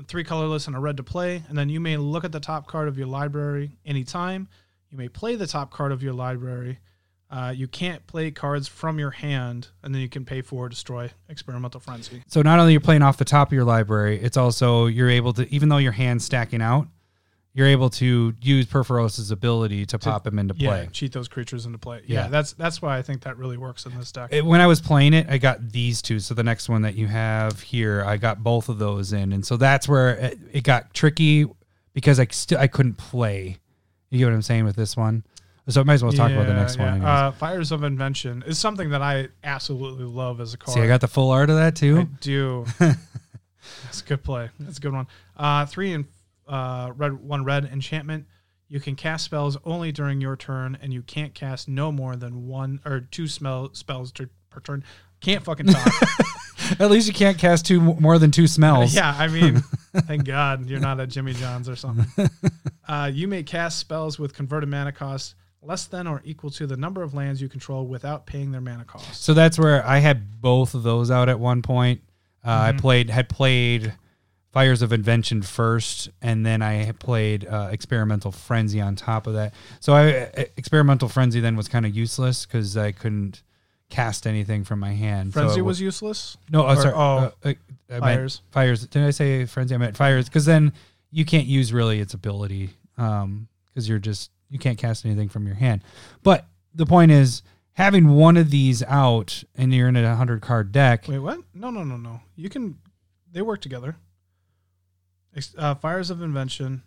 three colorless and a red to play. And then you may look at the top card of your library anytime. You may play the top card of your library. Uh, you can't play cards from your hand, and then you can pay for or destroy Experimental Frenzy. So not only you're playing off the top of your library, it's also you're able to, even though your hand's stacking out, you're able to use Purphoros's ability to, pop him into Yeah, play. cheat those creatures into play. Yeah, Yeah. that's that's why I think that really works in this deck. It- when I was playing it, I got these two. So the next one that you have here, I got both of those in, and so that's where it, it got tricky because I still I couldn't play. You get what I'm saying with this one. So I might as well talk about the next one. yeah. anyways. Uh, Fires of Invention is something that I absolutely love as a card. See, I got the full art of that I too. do. That's a good play. That's a good one. Uh, three and uh, red, one red enchantment. You can cast spells only during your turn, and you can't cast no more than one or two smell spells to, per turn. Can't fucking talk. At least you can't cast two more than two smells. yeah, I mean, thank God you're not at Jimmy John's or something. Uh, you may cast spells with converted mana cost less than or equal to the number of lands you control without paying their mana cost. So that's where I had both of those out at one point. Uh, I Mhm. played had played Fires of Invention first, and then I played uh, Experimental Frenzy on top of that. So I uh, Experimental Frenzy then was kind of useless because I couldn't cast anything from my hand. Frenzy it was wa- useless. no, oh, or- sorry, oh, uh, uh, I Fires. fires. Did I say Frenzy? I meant Fires because then you can't use really its ability because you're just you can't cast anything from your hand. But the point is having one of these out and you're in a hundred card deck. Wait, what? No, no, no, no. You can. They work together. Uh, Fires of Invention.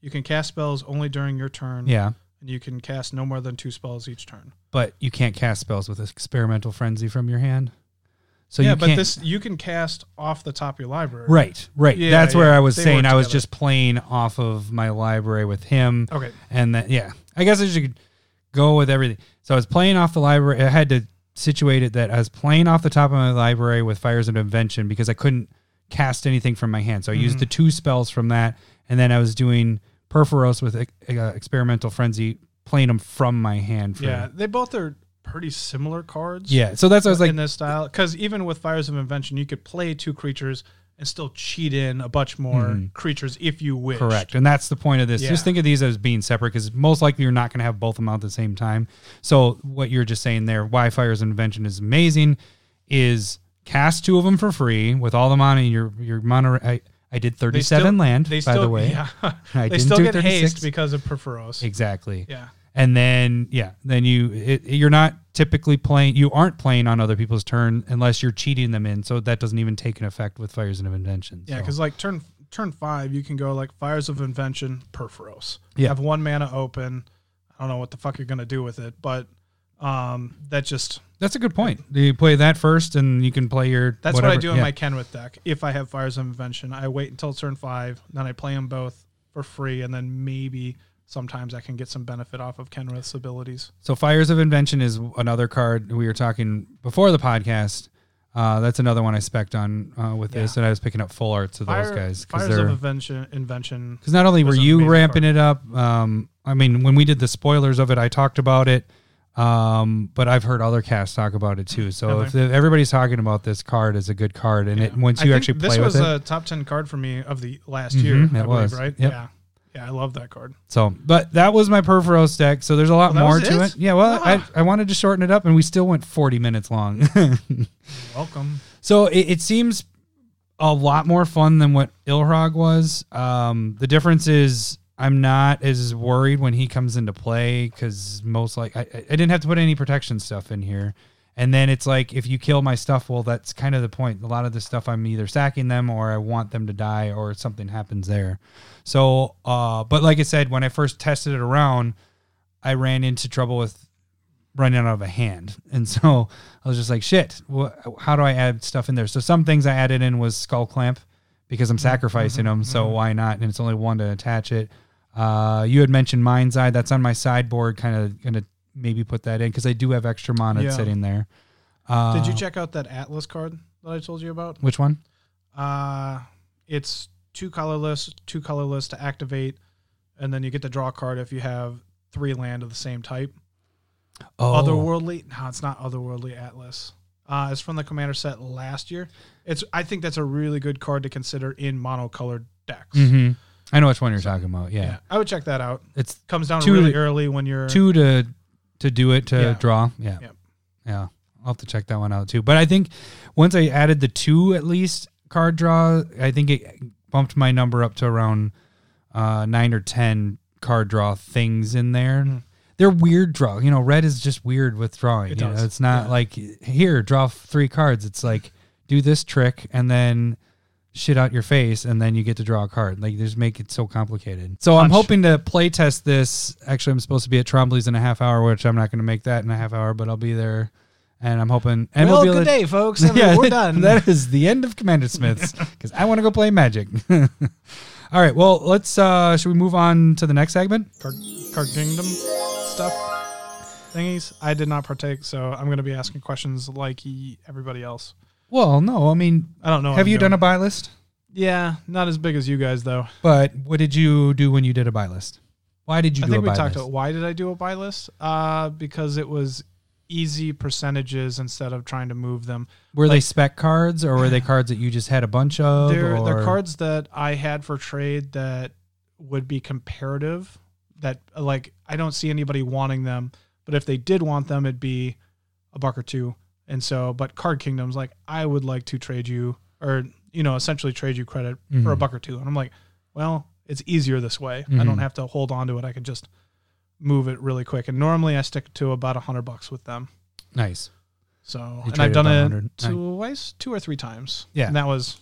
You can cast spells only during your turn. Yeah, And you can cast no more than two spells each turn. but you can't cast spells with experimental frenzy from your hand. So yeah, but this you can cast off the top of your library. right, right. Yeah, That's where yeah. I was They saying I was just playing off of my library with him. Okay. and then yeah, I guess I should go with everything. So I was playing off the library. I had to situate it that I was playing off the top of my library with Fires of Invention because I couldn't cast anything from my hand. So I used Mm-hmm. the two spells from that, and then I was doing Purphoros with uh, Experimental Frenzy, playing them from my hand. Yeah, they both are pretty similar cards. yeah. So that's what I was like, in this style, because even with Fires of Invention, you could play two creatures and still cheat in a bunch more hmm. creatures if you wish. Correct. And that's the point of this. Yeah. Just think of these as being separate because most likely you're not going to have both of them out at the same time. So, what you're just saying there, why Fire's of Invention is amazing is cast two of them for free with all the money. Your, your mono, I, I did They 37 still- land, They by still, the way. yeah. I they didn't still do get 36. haste because of Purphoros. Exactly. Yeah. And then, yeah, then you, it, you're not typically playing, you aren't playing on other people's turn unless you're cheating them in. So, that doesn't even take an effect with Fires of Invention. Yeah, So- because like turn turn five, you can go like Fires of Invention, Purphoros. Yeah. Have one mana open. I don't know what the fuck you're gonna do with it, but um, that just That's a good point. Do you play that first, and you can play your. that's what I whatever- do in yeah. my Kenrith deck. If I have Fires of Invention, I wait until turn five, then I play them both for free, and then maybe sometimes I can get some benefit off of Kenrith's abilities. So Fires of Invention is another card we were talking before the podcast. Uh, that's another one I spec on uh, with this, and I was picking up full arts of those guys because Fires of Invention, Invention. because not only were you ramping card. it up. Um, I mean, when we did the spoilers of it, I talked about it. Um, but I've heard other casts talk about it too. So Have if everybody's talking about this card as a good card, and it once you actually play with it, this was a top ten card for me of the last Mhm, year. it I believe, was. right? Yep. Yeah, yeah, I love that card. So, but that was my Purphoros deck. So there's a lot Oh, that more to it? it. Yeah, well, Ah. I, I wanted to shorten it up, and we still went 40 minutes long. Welcome. so it, it seems a lot more fun than what Ilharg was. Um, the difference is I'm not as worried when he comes into play because most like I, I didn't have to put any protection stuff in here. And then it's like if you kill my stuff, well, that's kind of the point. A lot of the stuff I'm either sacking them or I want them to die or something happens there. So, uh, but like I said, when I first tested it around, I ran into trouble with running out of a hand. And so I was just like, shit, wha how do I add stuff in there? So some things I added in was skull clamp because I'm sacrificing them. So why not? And it's only one to attach it. Uh, you had mentioned Mind's Eye. That's on my sideboard. Kind of going to maybe put that in because I do have extra mana Yeah. sitting there. Uh, Did you check out that Atlas card that I told you about? Which one? Uh, it's two colorless, two colorless to activate, and then you get to draw a card if you have three land of the same type. Oh, Otherworldly? No, it's not Otherworldly Atlas. Uh, it's from the Commander set last year. It's I think that's a really good card to consider in monocolored decks. hmm I know which one you're talking about. Yeah, Yeah, I would check that out. It Comes down really early when you're two to to do it to Yeah. draw. Yeah. Yep. Yeah. I'll have to check that one out too. But I think once I added the two at least card draw, I think it bumped my number up to around uh, nine or ten card draw things in there. Mhm. They're weird draw. You know, red is just weird with drawing. It you know, it's not Yeah. like here, draw three cards. It's like do this trick and then shit out your face and then you get to draw a card. Like they just make it so complicated. So I'm hoping to play test this. Actually, I'm supposed to be at Trombley's in a half hour, which I'm not going to make that in a half hour, but I'll be there. And I'm hoping. And well, we'll be able good to, day, folks. yeah, we're done. That is the end of Commander Smiths because I want to go play Magic. All right. Well, let's. uh Should we move on to the next segment? Card, card Kingdom stuff thingies. I did not partake, so I'm going to be asking questions like everybody else. Well, no. I mean, I don't know. have I'm you done a buy list? Yeah, not as big as you guys though. But what did you do when you did a buy list? Why did you I do think a we buy talked list? about why did I do a buy list? Uh, because it was easy percentages instead of trying to move them. Were they spec cards or were they cards that you just had a bunch of? They're, they're cards that I had for trade that would be comparative. That like I don't see anybody wanting them, but if they did want them, it'd be a buck or two. And so, but Card Kingdoms, like I would like to trade you, or you know, essentially trade you credit for a Mhm. buck or two. And I'm like, well, it's easier this way. I Mhm. don't have to hold on to it. I can just move it really quick. And normally I stick to about a hundred bucks with them. Nice. So, You and I've done it 100. Nice. twice, two or three times. Yeah. and that was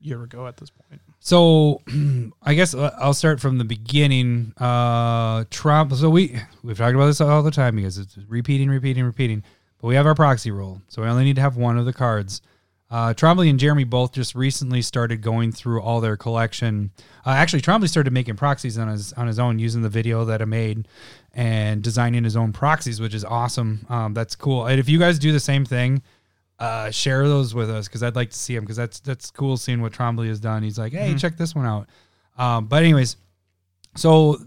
a year ago at this point. So I guess uh, I'll start from the beginning. Uh, Trump. So we we've talked about this all the time because it's repeating, repeating, repeating. But we have our proxy rule, so we only need to have one of the cards. Uh, Trombley and Jeremy both just recently started going through all their collection. Uh, actually, Trombley started making proxies on his on his own using the video that I made and designing his own proxies, which is awesome. Um, that's cool. And if you guys do the same thing, uh, share those with us because I'd like to see them because that's that's cool seeing what Trombley has done. He's like, hey, check this one out. Um, but anyways, so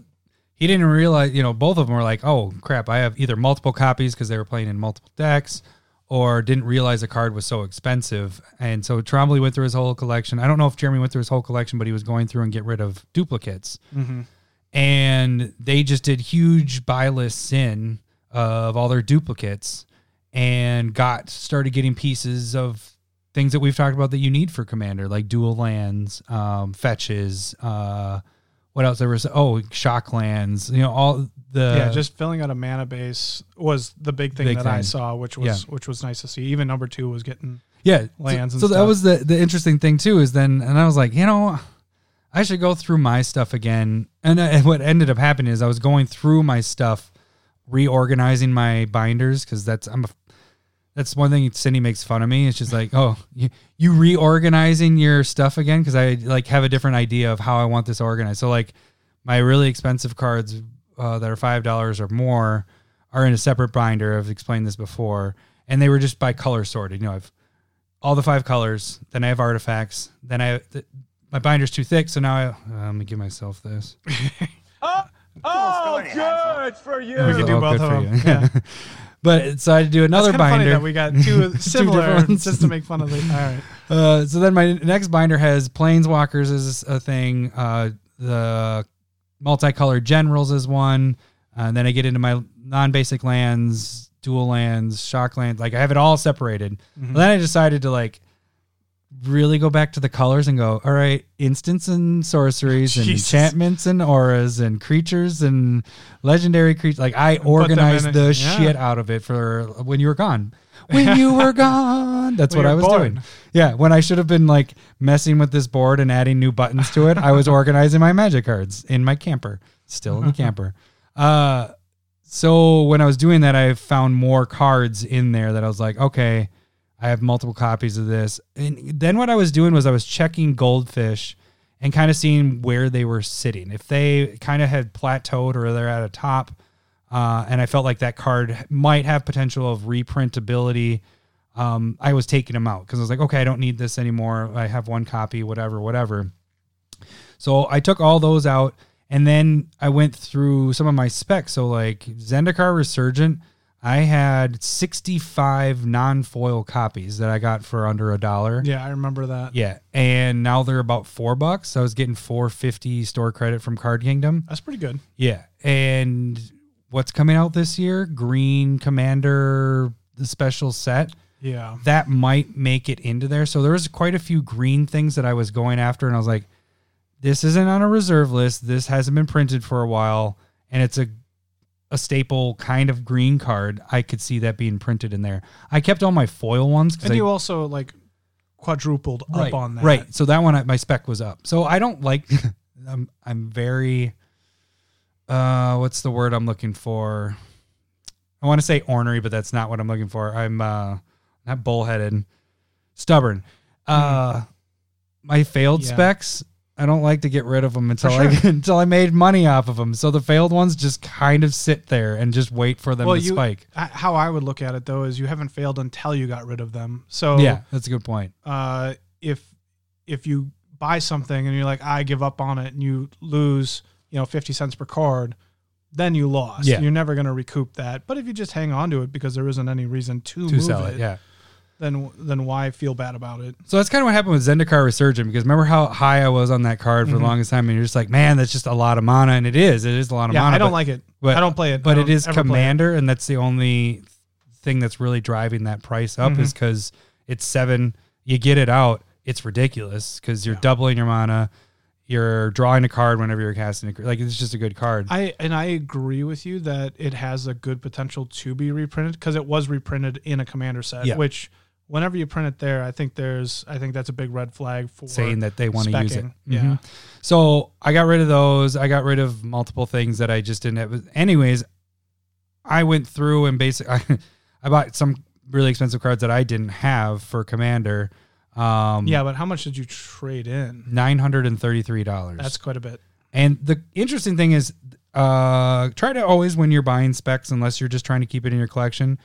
he didn't realize, you know, both of them were like, oh crap, I have either multiple copies because they were playing in multiple decks, or didn't realize the card was so expensive. And so Trombley went through his whole collection. I don't know if Jeremy went through his whole collection, but he was going through and get rid of duplicates. And they just did huge buy lists in of all their duplicates and got started getting pieces of things that we've talked about that you need for commander, like dual lands, um, fetches, uh, what else there was? Oh, shock lands. You know, all the yeah, just filling out a mana base was the big thing Big that I saw, which was which was nice to see. Even number two was getting yeah lands So, so that was the the interesting thing too. Is then and I was like, you know, I should go through my stuff again. And, uh, and what ended up happening is I was going through my stuff, reorganizing my binders because that's I'm a that's one thing Cindy makes fun of me. It's just like, oh, you, you reorganizing your stuff again because I like have a different idea of how I want this organized. So like my really expensive cards uh, that are five dollars or more are in a separate binder. I've explained this before, and they were just by color sorted. You know, I've all the five colors. Then I have artifacts. Then I th- my binder's too thick, so now I uh, let me give myself this. Oh, oh, good for you. We can do Oh, both good of for them. but so I had to do another kind of funny binder. that we got two similar ones. just to make fun of the. All right. Uh, so then my next binder has planeswalkers as a thing. Uh, the multicolored generals is one. And then I get into my non-basic lands, dual lands, shock lands. Like I have it all separated. Mm-hmm. Then I decided to like really go back to the colors and go, all right, instants and sorceries and Jesus. enchantments and auras and creatures and legendary creatures. Like I organized in the. Yeah. shit out of it for when you were gone. When you were gone. That's When what I was born. doing. Yeah, when I should have been like messing with this board and adding new buttons to it, I was organizing my magic cards in my camper, still in the camper. Uh, so when I was doing that, I found more cards in there that I was like, okay, I have multiple copies of this. And then what I was doing was I was checking goldfish and kind of seeing where they were sitting. If they kind of had plateaued or they're at a top, uh, and I felt like that card might have potential of reprintability. Um, I was taking them out because I was like, okay, I don't need this anymore. I have one copy, whatever, whatever. So I took all those out, and then I went through some of my specs. So like Zendikar Resurgent, I had 65 non-foil copies that I got for under a dollar. Yeah, I remember that. Yeah, and now they're about four bucks. I was getting 450 store credit from Card Kingdom. That's pretty good. Yeah, and what's coming out this year? Green Commander, the special set Yeah. that might make it into there. So there was quite a few green things that I was going after, and I was like, this isn't on a reserve list. This hasn't been printed for a while, and it's a a staple kind of green card. I could see that being printed in there. I kept all my foil ones because And I you also like quadrupled right, up on that. Right. So that one, I- my spec was up. So I don't like. I'm I'm very. Uh, what's the word I'm looking for? I want to say ornery, but that's not what I'm looking for. I'm uh, not bullheaded, stubborn. Uh, my failed. Yeah. specs. I don't like to get rid of them until For I until I made money off of them. So the failed ones just kind of sit there and just wait for them Well, to you, spike. how I would look at it though is you haven't failed until you got rid of them. So Yeah, that's a good point. uh, if if you buy something and you're like I give up on it and you lose you know 50 cents per card, then you lost. Yeah. You're never going to recoup that. But if you just hang on to it because there isn't any reason to, To move sell it, it, yeah. Then then why feel bad about it? So that's kind of what happened with Zendikar Resurgent because remember how high I was on that card Mm-hmm. for the longest time, and you're just like, man, that's just a lot of mana, and it is, it is a lot of Yeah, mana. I don't but, like it. but- I don't play it. but it is it don't is ever play it. Commander, and that's the only thing that's really driving that price up Mm-hmm. is because it's seven. You get it out, it's ridiculous because you're doubling your mana, you're drawing a card whenever you're casting a like it's just a good card. I and I agree with you that it has a good potential to be reprinted because it was reprinted in a commander set. Yeah. Which, whenever you print it there, I think there's I think that's a big red flag for saying that they want to use it. specking. Yeah. So I got rid of those. I got rid of multiple things that I just didn't have. Anyways, I went through and basically I, I bought some really expensive cards that I didn't have for Commander. Um, Yeah, but how much did you trade in? nine hundred and thirty-three dollars. That's quite a bit. And the interesting thing is, uh, try to always when you're buying specs, unless you're just trying to keep it in your collection,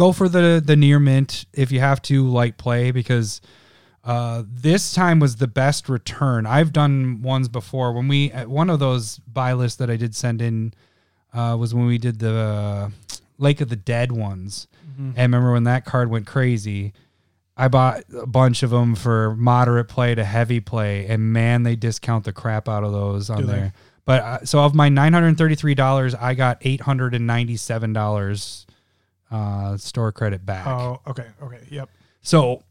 go for the the near mint if you have to light play because uh, this time was the best return. I've done ones before when we one of those buy lists that I did send in uh, was when we did the Lake of the Dead ones. And remember when that card went crazy? I bought a bunch of them for moderate play to heavy play, and man, they discount the crap out of those on there. But uh, so of my nine hundred thirty-three dollars, I got eight hundred and ninety-seven dollars uh, store credit back. Oh, okay, okay, yep. So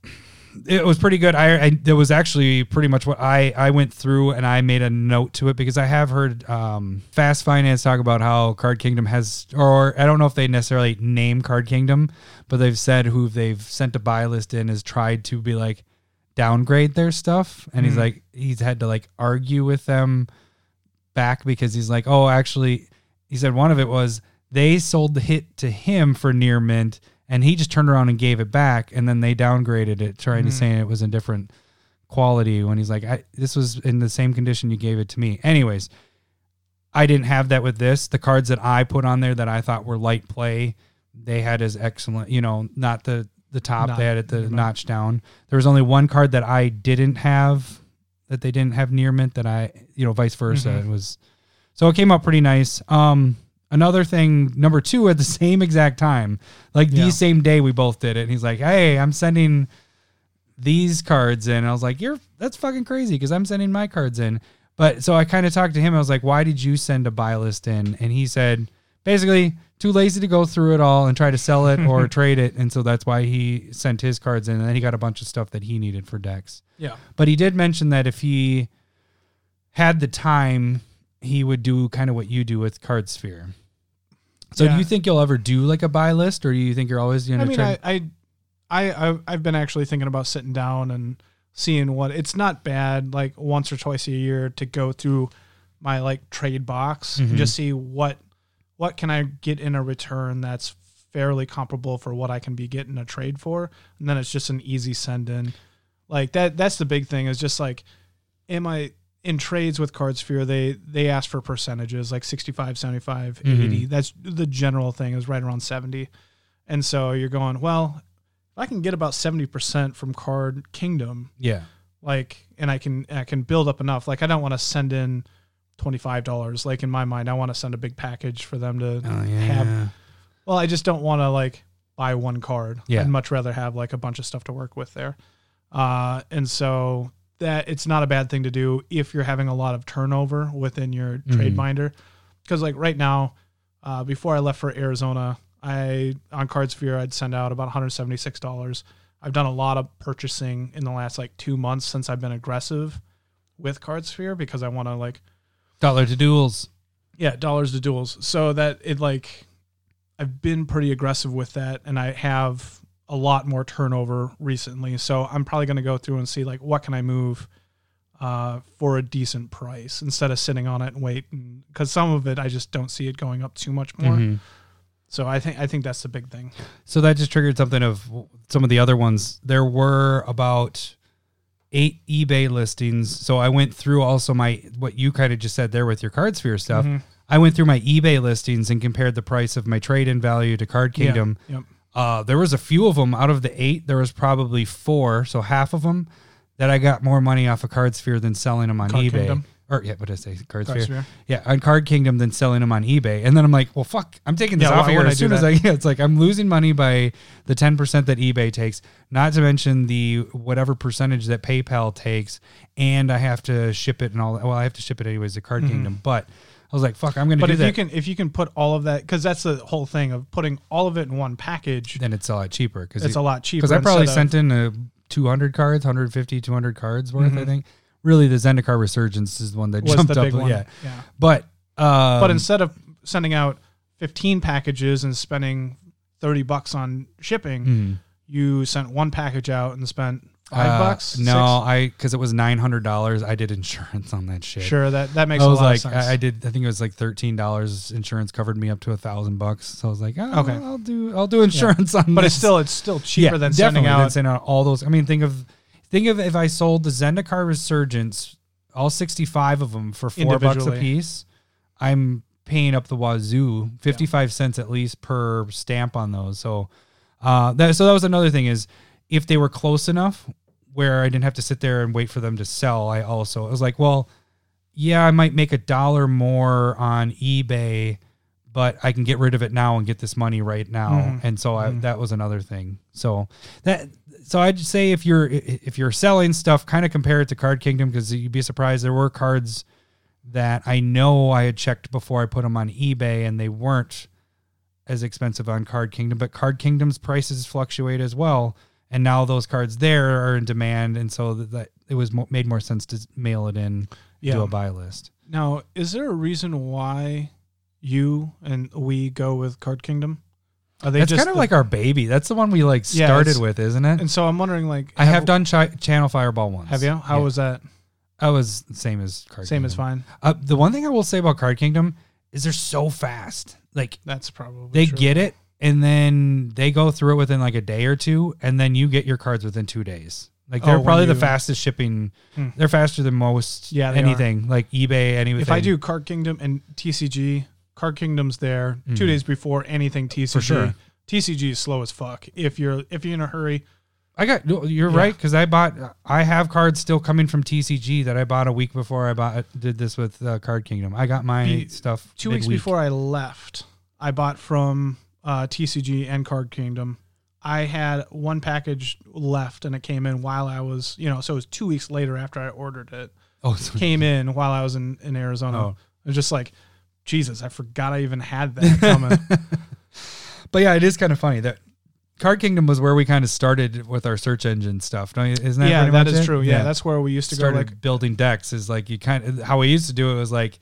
it was pretty good. I, I it was actually pretty much what I I went through and I made a note to it because I have heard um, Fast Finance talk about how Card Kingdom has, or I don't know if they necessarily name Card Kingdom, but they've said who they've sent a buy list in has tried to be like downgrade their stuff, and he's Mhm. like he's had to like argue with them back because he's like, oh, actually, he said one of it was they sold the hit to him for near mint and he just turned around and gave it back and then they downgraded it trying to Mhm. say it was a different quality when he's like I, this was in the same condition you gave it to me. Anyways i didn't have that with this. The cards that i put on there that i thought were light play they had as excellent you know not the the top Not- they had it the notch down. There was only one card that i didn't have that they didn't have near mint that i you know vice versa. Mhm. it was so it came out pretty nice. Um another thing number two at the same exact time like Yeah. the same day we both did it and he's like hey i'm sending these cards in and i was like you're that's fucking crazy because i'm sending my cards in but so i kind of talked to him i was like why did you send a buy list in and he said basically too lazy to go through it all and try to sell it or trade it and so that's why he sent his cards in and then he got a bunch of stuff that he needed for decks Yeah. but he did mention that if he had the time, he would do kind of what you do with CardSphere. So do you think you'll ever do like a buy list, or do you think you're always going I to mean, try? I, I, I, I've- been actually thinking about sitting down and seeing what it's not bad, like once or twice a year to go through my like trade box Mhm. and just see what, what can I get in a return that's fairly comparable for what I can be getting a trade for, and then it's just an easy send in, like that. That's the big thing is just like, am I in trades with CardSphere? They they ask for percentages like 65, 75, Mhm. 80. That's the general thing is right around 70. And so you're going, well, if I can get about 70% from Card Kingdom, yeah, like, and I can, I can build up enough. Like, I don't want to send in $25. Like, in my mind, I want to send a big package for them to oh yeah, have. Well, I just don't want to, like, buy one card. Yeah. I'd much rather have, like, a bunch of stuff to work with there. Uh, and so that it's not a bad thing to do if you're having a lot of turnover within your trade Mhm. binder. Because, like, right now, uh, before I left for Arizona, I on CardSphere I'd send out about $176. I've done a lot of purchasing in the last like two months since I've been aggressive with CardSphere because I want to like dollar to duels. yeah dollars to duels so that it like I've been pretty aggressive with that and I have a lot more turnover recently so I'm probably going to go through and see like what can I move uh, for a decent price instead of sitting on it and wait because some of it I just don't see it going up too much more. Mhm. So I think I think that's the big thing. So that just triggered something of some of the other ones. There were about eight eBay listings. So I went through also my what you kind of just said there with your CardSphere stuff. Mhm. I went through my eBay listings and compared the price of my trade in value to Card Yeah, Kingdom. Yep. Uh, there was a few of them out of the eight. There was probably four, so half of them that I got more money off of CardSphere than selling them on Card eBay. Kingdom. Or yeah, what did I say? Card, CardSphere. Sphere. Yeah, on Card Kingdom than selling them on eBay. And then I'm like, well, fuck, I'm taking this Yeah, off here as soon as? I. Yeah, it's like I'm losing money by the 10% that eBay takes, not to mention the whatever percentage that PayPal takes, and I have to ship it and all. that. Well, I have to ship it anyways to Card Mhm. Kingdom, but I was like, fuck, I'm gonna But do if that. you can if you can put all of that because that's the whole thing of putting all of it in one package, then it's a lot cheaper because it's a lot cheaper. because I probably sent in a 200 cards, 150, 200 cards worth. I Mhm. think. Really, the Zendikar Resurgence is the one that was jumped the up. Yeah, yeah. but um, but instead of sending out 15 packages and spending 30 bucks on shipping, mhm. you sent one package out and spent five Uh, bucks. No, six? I because it was nine hundred dollars. I did insurance on that shit. sure that that makes I a was lot like, of sense. I, I did. I think it was like thirteen dollars. Insurance covered me up to a thousand bucks. So I was like, oh, Okay. I'll do, I'll do insurance on. but this. it's still it's still cheaper yeah, than sending out. than sending out all those. I mean, think of think of if I sold the Zendikar Resurgence, all 65 of them for four bucks a piece, I'm paying up the wazoo, 55 cents at least per stamp on those. So, uh, that so that was another thing is if they were close enough where I didn't have to sit there and wait for them to sell, I also I was like, well, yeah, I might make a dollar more on eBay, but I can get rid of it now and get this money right now. Mhm. And so I, Mhm. that was another thing. So that so I'd say if you're if you're selling stuff, kind of compare it to Card Kingdom because you'd be surprised there were cards that I know I had checked before I put them on eBay and they weren't as expensive on Card Kingdom, but Card Kingdom's prices fluctuate as well. And now those cards there are in demand, and so that, that it was mo- made more sense to mail it in Yeah. to a buy list. Now, is there a reason why you and we go with Card Kingdom? Are they That's kind of the- like our baby. That's the one we like Yeah, started with, isn't it? And so I'm wondering, like, I have done chi- Channel Fireball once. Have you? How Yeah. was that? I was same as Card kingdom. Same Kingdom. as fine. Uh, the one thing I will say about Card Kingdom is they're so fast. Like That's probably they true. get it and then they go through it within like a day or two and then you get your cards within two days like they're Oh, when probably the you- fastest shipping Hmm. they're faster than most Yeah, they are. anything like ebay anything If I do Card Kingdom and TCG, Card Kingdom's there two Mhm. days before anything TCG. sure. TCG is slow as fuck. If you're if you're in a hurry, i got no, you're Yeah. right because i bought i have cards still coming from tcg that i bought a week before i bought did this with uh, card kingdom i got my Be- stuff two weeks midweek. before I left, I bought from uh, TCG and Card Kingdom. I had one package left, and it came in while I was, you know, so it was two weeks later after I ordered it. oh so- Came in while I was in in Arizona. Oh. It was just like, Jesus, I forgot I even had that coming. but yeah it is kind of funny that card kingdom was where we kind of started with our search engine stuff don't you isn't that yeah, that is it? true. Yeah, that's where we used to started go. Like, building decks is like you kind of how we used to do it was like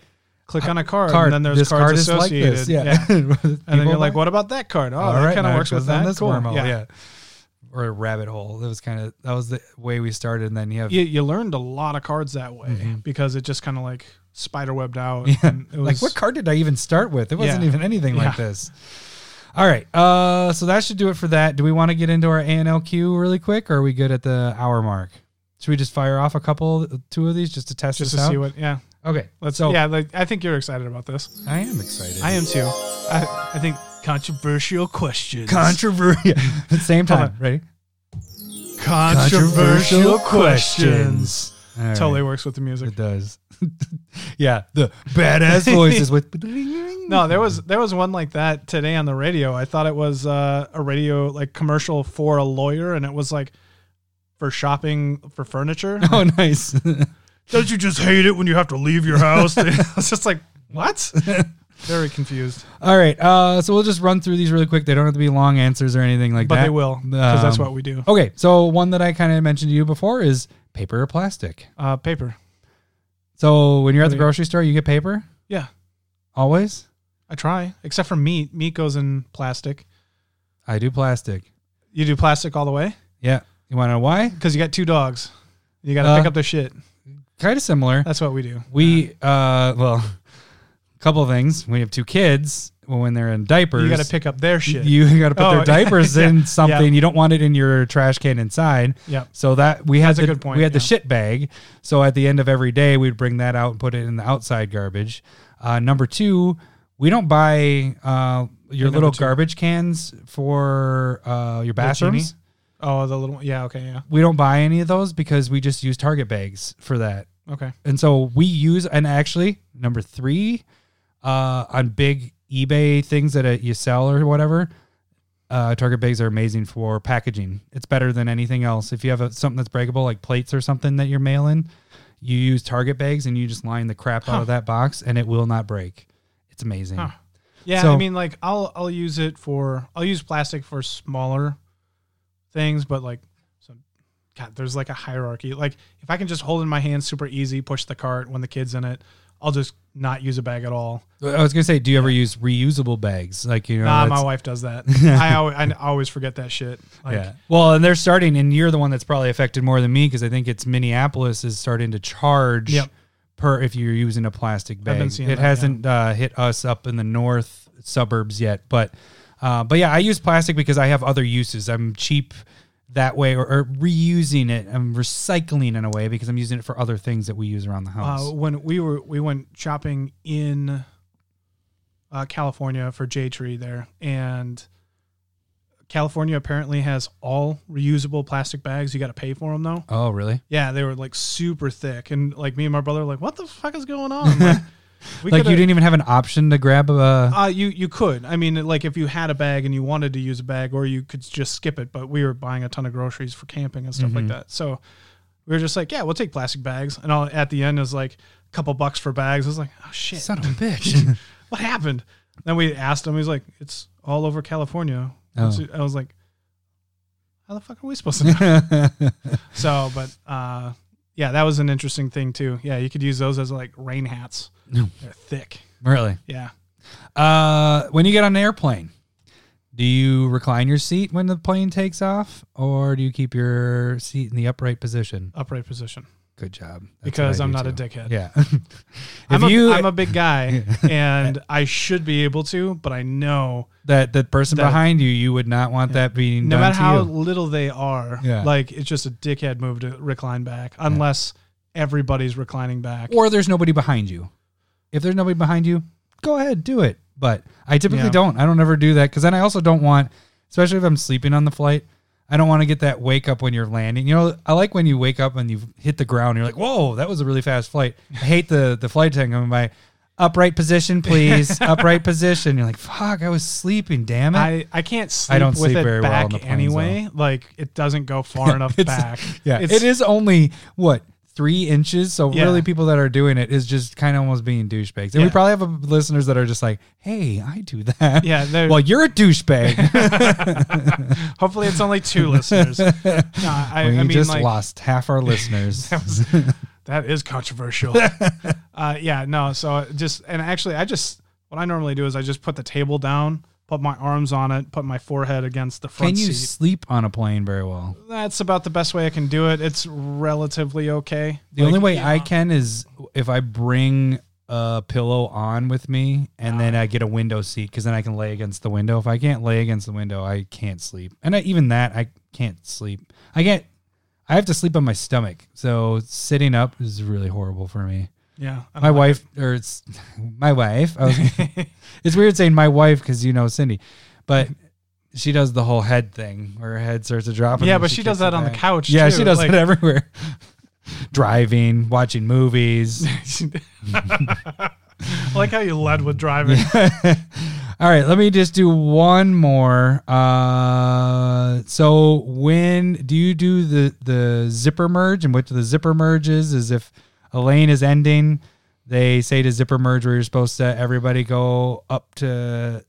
click on a card, card and then there's this cards card like associated. this yeah, yeah. And then you're like, what about that card? Oh, All that right, kind of works with that. this Cool. wormhole, Yeah. yeah. or a rabbit hole that was kind of that was the way we started and then you have You, you learned a lot of cards that way Mhm. because it just kind of like spider webbed out. Yeah. and it like what card did I even start with? It wasn't even anything like this. All right. Uh so that should do it for that. Do we want to get into our ANLQ really quick or are we good at the hour mark? Should we just fire off a couple two of these just to test just this to out? see what. Yeah. Okay. Let's. so yeah. Like I think you're excited about this. I am excited. I am too. I, I think controversial questions. controversial at the same time. Ready? controversial questions. All. Totally works with the music. It does. yeah, the badass voices with. No, there was there was one like that today on the radio. I thought it was uh, a radio like commercial for a lawyer, and it was like for shopping for furniture. Oh, nice. Don't you just hate it when you have to leave your house? I was just like, what? Very confused, All right. Uh, so we'll just run through these really quick. They don't have to be long answers or anything like but that. But they will because that's Um, what we do. Okay. So one that I kind of mentioned to you before is paper or plastic. Uh, paper. So when you're at the grocery store, you get paper Yeah, always. I try. Except for meat. Meat goes in plastic. I do plastic. You do plastic all the way Yeah. You want to know why? because you got two dogs. You got to Uh, pick up their shit. Kind of similar. That's what we do. We uh well, a couple of things. We have two kids. Well, when they're in diapers, You got to pick up their shit. You got to put Oh, their diapers yeah, in something. yeah. You don't want it in your trash can inside. yeah. So that we had That's a the, good point, we had the yeah. shit bag. So at the end of every day, we'd bring that out and put it in the outside garbage. Uh, number two, we don't buy uh, your little two. garbage cans for uh, your bathrooms. Oh, the little. One. Yeah. Okay. Yeah. We don't buy any of those because we just use Target bags for that. Okay. And so we use, and actually, number three, uh, on big eBay things that uh, you sell or whatever, uh, Target bags are amazing for packaging. It's better than anything else. If you have a, something that's breakable, like plates or something that you're mailing, you use Target bags and you just line the crap out of that box and it will not break. It's amazing. Huh. Yeah, So- I mean, like I'll I'll use it for I'll use plastic for smaller things, but like, so God, there's like a hierarchy. Like if I can just hold in my hand, super easy, push the cart when the kid's in it, I'll just not use a bag at all. I was gonna say, do you ever use reusable bags? Like you know, nah, my wife does that. I always, I always forget that shit. Like, yeah. Well, and they're starting, and you're the one that's probably affected more than me because I think it's Minneapolis is starting to charge Yep. per if you're using a plastic bag. it that, hasn't uh, hit us up in the north suburbs yet, but uh, but yeah, I use plastic because I have other uses. I'm cheap. that way, or, or reusing it. I'm recycling in a way because I'm using it for other things that we use around the house. Uh, when we were we went shopping in uh, California for J Tree there, and California apparently has all reusable plastic bags. You got to pay for them though. oh, really? Yeah, they were like super thick, and like me and my brother were like, "What the fuck is going on?" Like, we like you didn't even have an option to grab a. Uh, you you could. I mean, like if you had a bag and you wanted to use a bag, or you could just skip it. But we were buying a ton of groceries for camping and stuff Mhm. like that. So we were just like, yeah, we'll take plastic bags. And all, at the end, is like a couple bucks for bags. I was like, oh shit, Son of a bitch. what happened? Then we asked him. He's like, it's all over California. Oh. I was like, how the fuck are we supposed to know? so, but uh, yeah, that was an interesting thing too. Yeah, you could use those as like rain hats. No. They're thick. really? Yeah. Uh, when you get on an airplane, do you recline your seat when the plane takes off, or do you keep your seat in the upright position? Upright position. Good job. That's what because I I'm do not a dickhead. Yeah. I'm, if a, you I'm a big guy and I should be able to, but I know that that person that- behind you, you would not want that being no done matter to how you. little they are, Yeah. like it's just a dickhead move to recline back unless everybody's reclining back. or there's nobody behind you. If there's nobody behind you, go ahead, do it. But I typically Yeah. don't. I don't ever do that because then I also don't want, especially if I'm sleeping on the flight, I don't want to get that wake up when you're landing. You know, I like when you wake up and you've hit the ground. And you're like, whoa, that was a really fast flight. I hate the the flight attendant coming by. Upright position, please. Upright position. You're like, fuck, I was sleeping. Damn it. I, I can't sleep I don't with sleep it very well on the planes, anyway. Like it doesn't go far enough back. yeah, it's, it is only what three inches. So Yeah. really, people that are doing it is just kind of almost being douchebags. And we probably have listeners that are just like, "Hey, I do that." Yeah, Well, you're a douchebag. Hopefully, it's only two listeners. No, I, we I mean, just like, lost half our listeners. That is controversial. uh, yeah, no. So just and actually, I just what I normally do is I just put the table down, put my arms on it, put my forehead against the front Can you seat. sleep on a plane very well? That's about the best way I can do it. It's relatively okay. The Like, only way yeah. I can is if I bring a pillow on with me and then I get a window seat because then I can lay against the window. If I can't lay against the window, I can't sleep. And I, even that, I can't sleep. I can't. I have to sleep on my stomach, so sitting up is really horrible for me. Yeah, My wife, or it's my wife. Was, it's weird saying my wife because you know Cindy, but she does the whole head thing where her head starts to drop. Yeah, but she does it that on the couch, Yeah, too, she does like- it everywhere. Driving, watching movies. I like how you led with driving. All right, let me just do one more. Uh, so when do you do the the zipper merge? And what the zipper merge is is if a lane is ending, they say to zipper merge where you're supposed to everybody go up to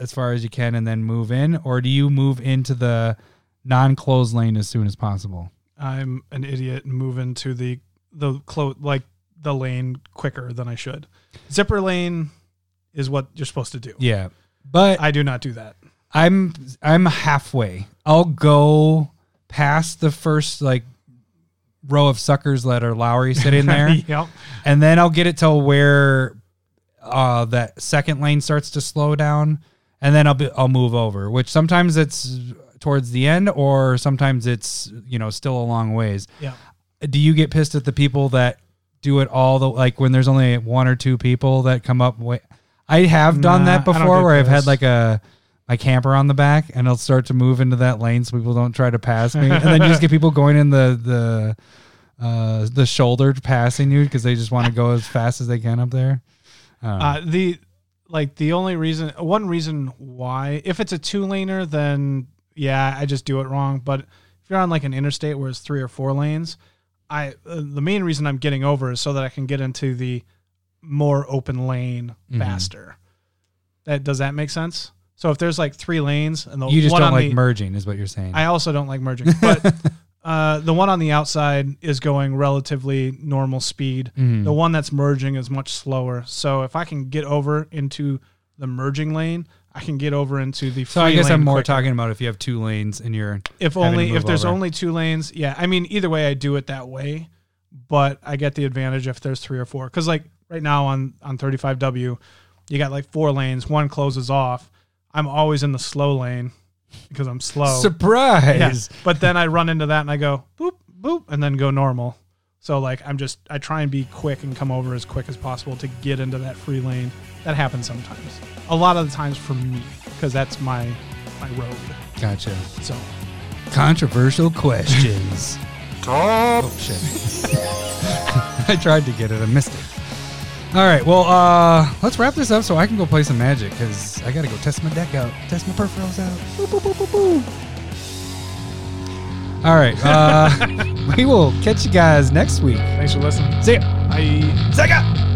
as far as you can and then move in, or do you move into the non-closed lane as soon as possible? I'm an idiot and move into the the clo- like the lane quicker than I should. Zipper lane is what you're supposed to do. Yeah, but I do not do that. I'm I'm halfway. I'll go past the first like row of suckers that are Lowry sitting there, yep. and then I'll get it to where uh, that second lane starts to slow down, and then I'll be, I'll move over. Which sometimes it's towards the end, or sometimes it's you know still a long ways. Yeah. Do you get pissed at the people that do it all the like when there's only one or two people that come up? Wa- I have done Nah, that before where I've had like a my camper on the back and it'll start to move into that lane so people don't try to pass me and then you just get people going in the the uh the shoulder passing you because they just want to go as fast as they can up there I. Uh, the like the only reason, one reason why, if it's a two laner, then yeah, I just do it wrong. But if you're on like an interstate where it's three or four lanes, I uh, the main reason I'm getting over is so that I can get into the more open lane Mhm. faster. That does that make sense? So if there's like three lanes and the you just one don't on like the, merging is what you're saying I also don't like merging, but uh, the one on the outside is going relatively normal speed. Mhm. The one that's merging is much slower. So if I can get over into the merging lane, I can get over into the. so i guess i'm more quicker. talking about if you have two lanes and you're If only if there's over. only two lanes, yeah. I mean, either way, I do it that way, but I get the advantage if there's three or four. Because like right now on on 35W, you got like four lanes. One closes off. I'm always in the slow lane because I'm slow. Surprise. Yeah. But then I run into that and I go boop boop and then go normal. So like I'm just I try and be quick and come over as quick as possible to get into that free lane. That happens sometimes. A lot of the times for me because that's my my road. Gotcha. So Controversial questions. Top. oh shit. I tried to get it. I missed it. All right. Well, uh, let's wrap this up so I can go play some magic because I got to go test my deck out, test my peripherals out. Boop, boop, boop, boop, boop. All right. Uh, we will catch you guys next week. thanks for listening. See ya. Bye. Sega.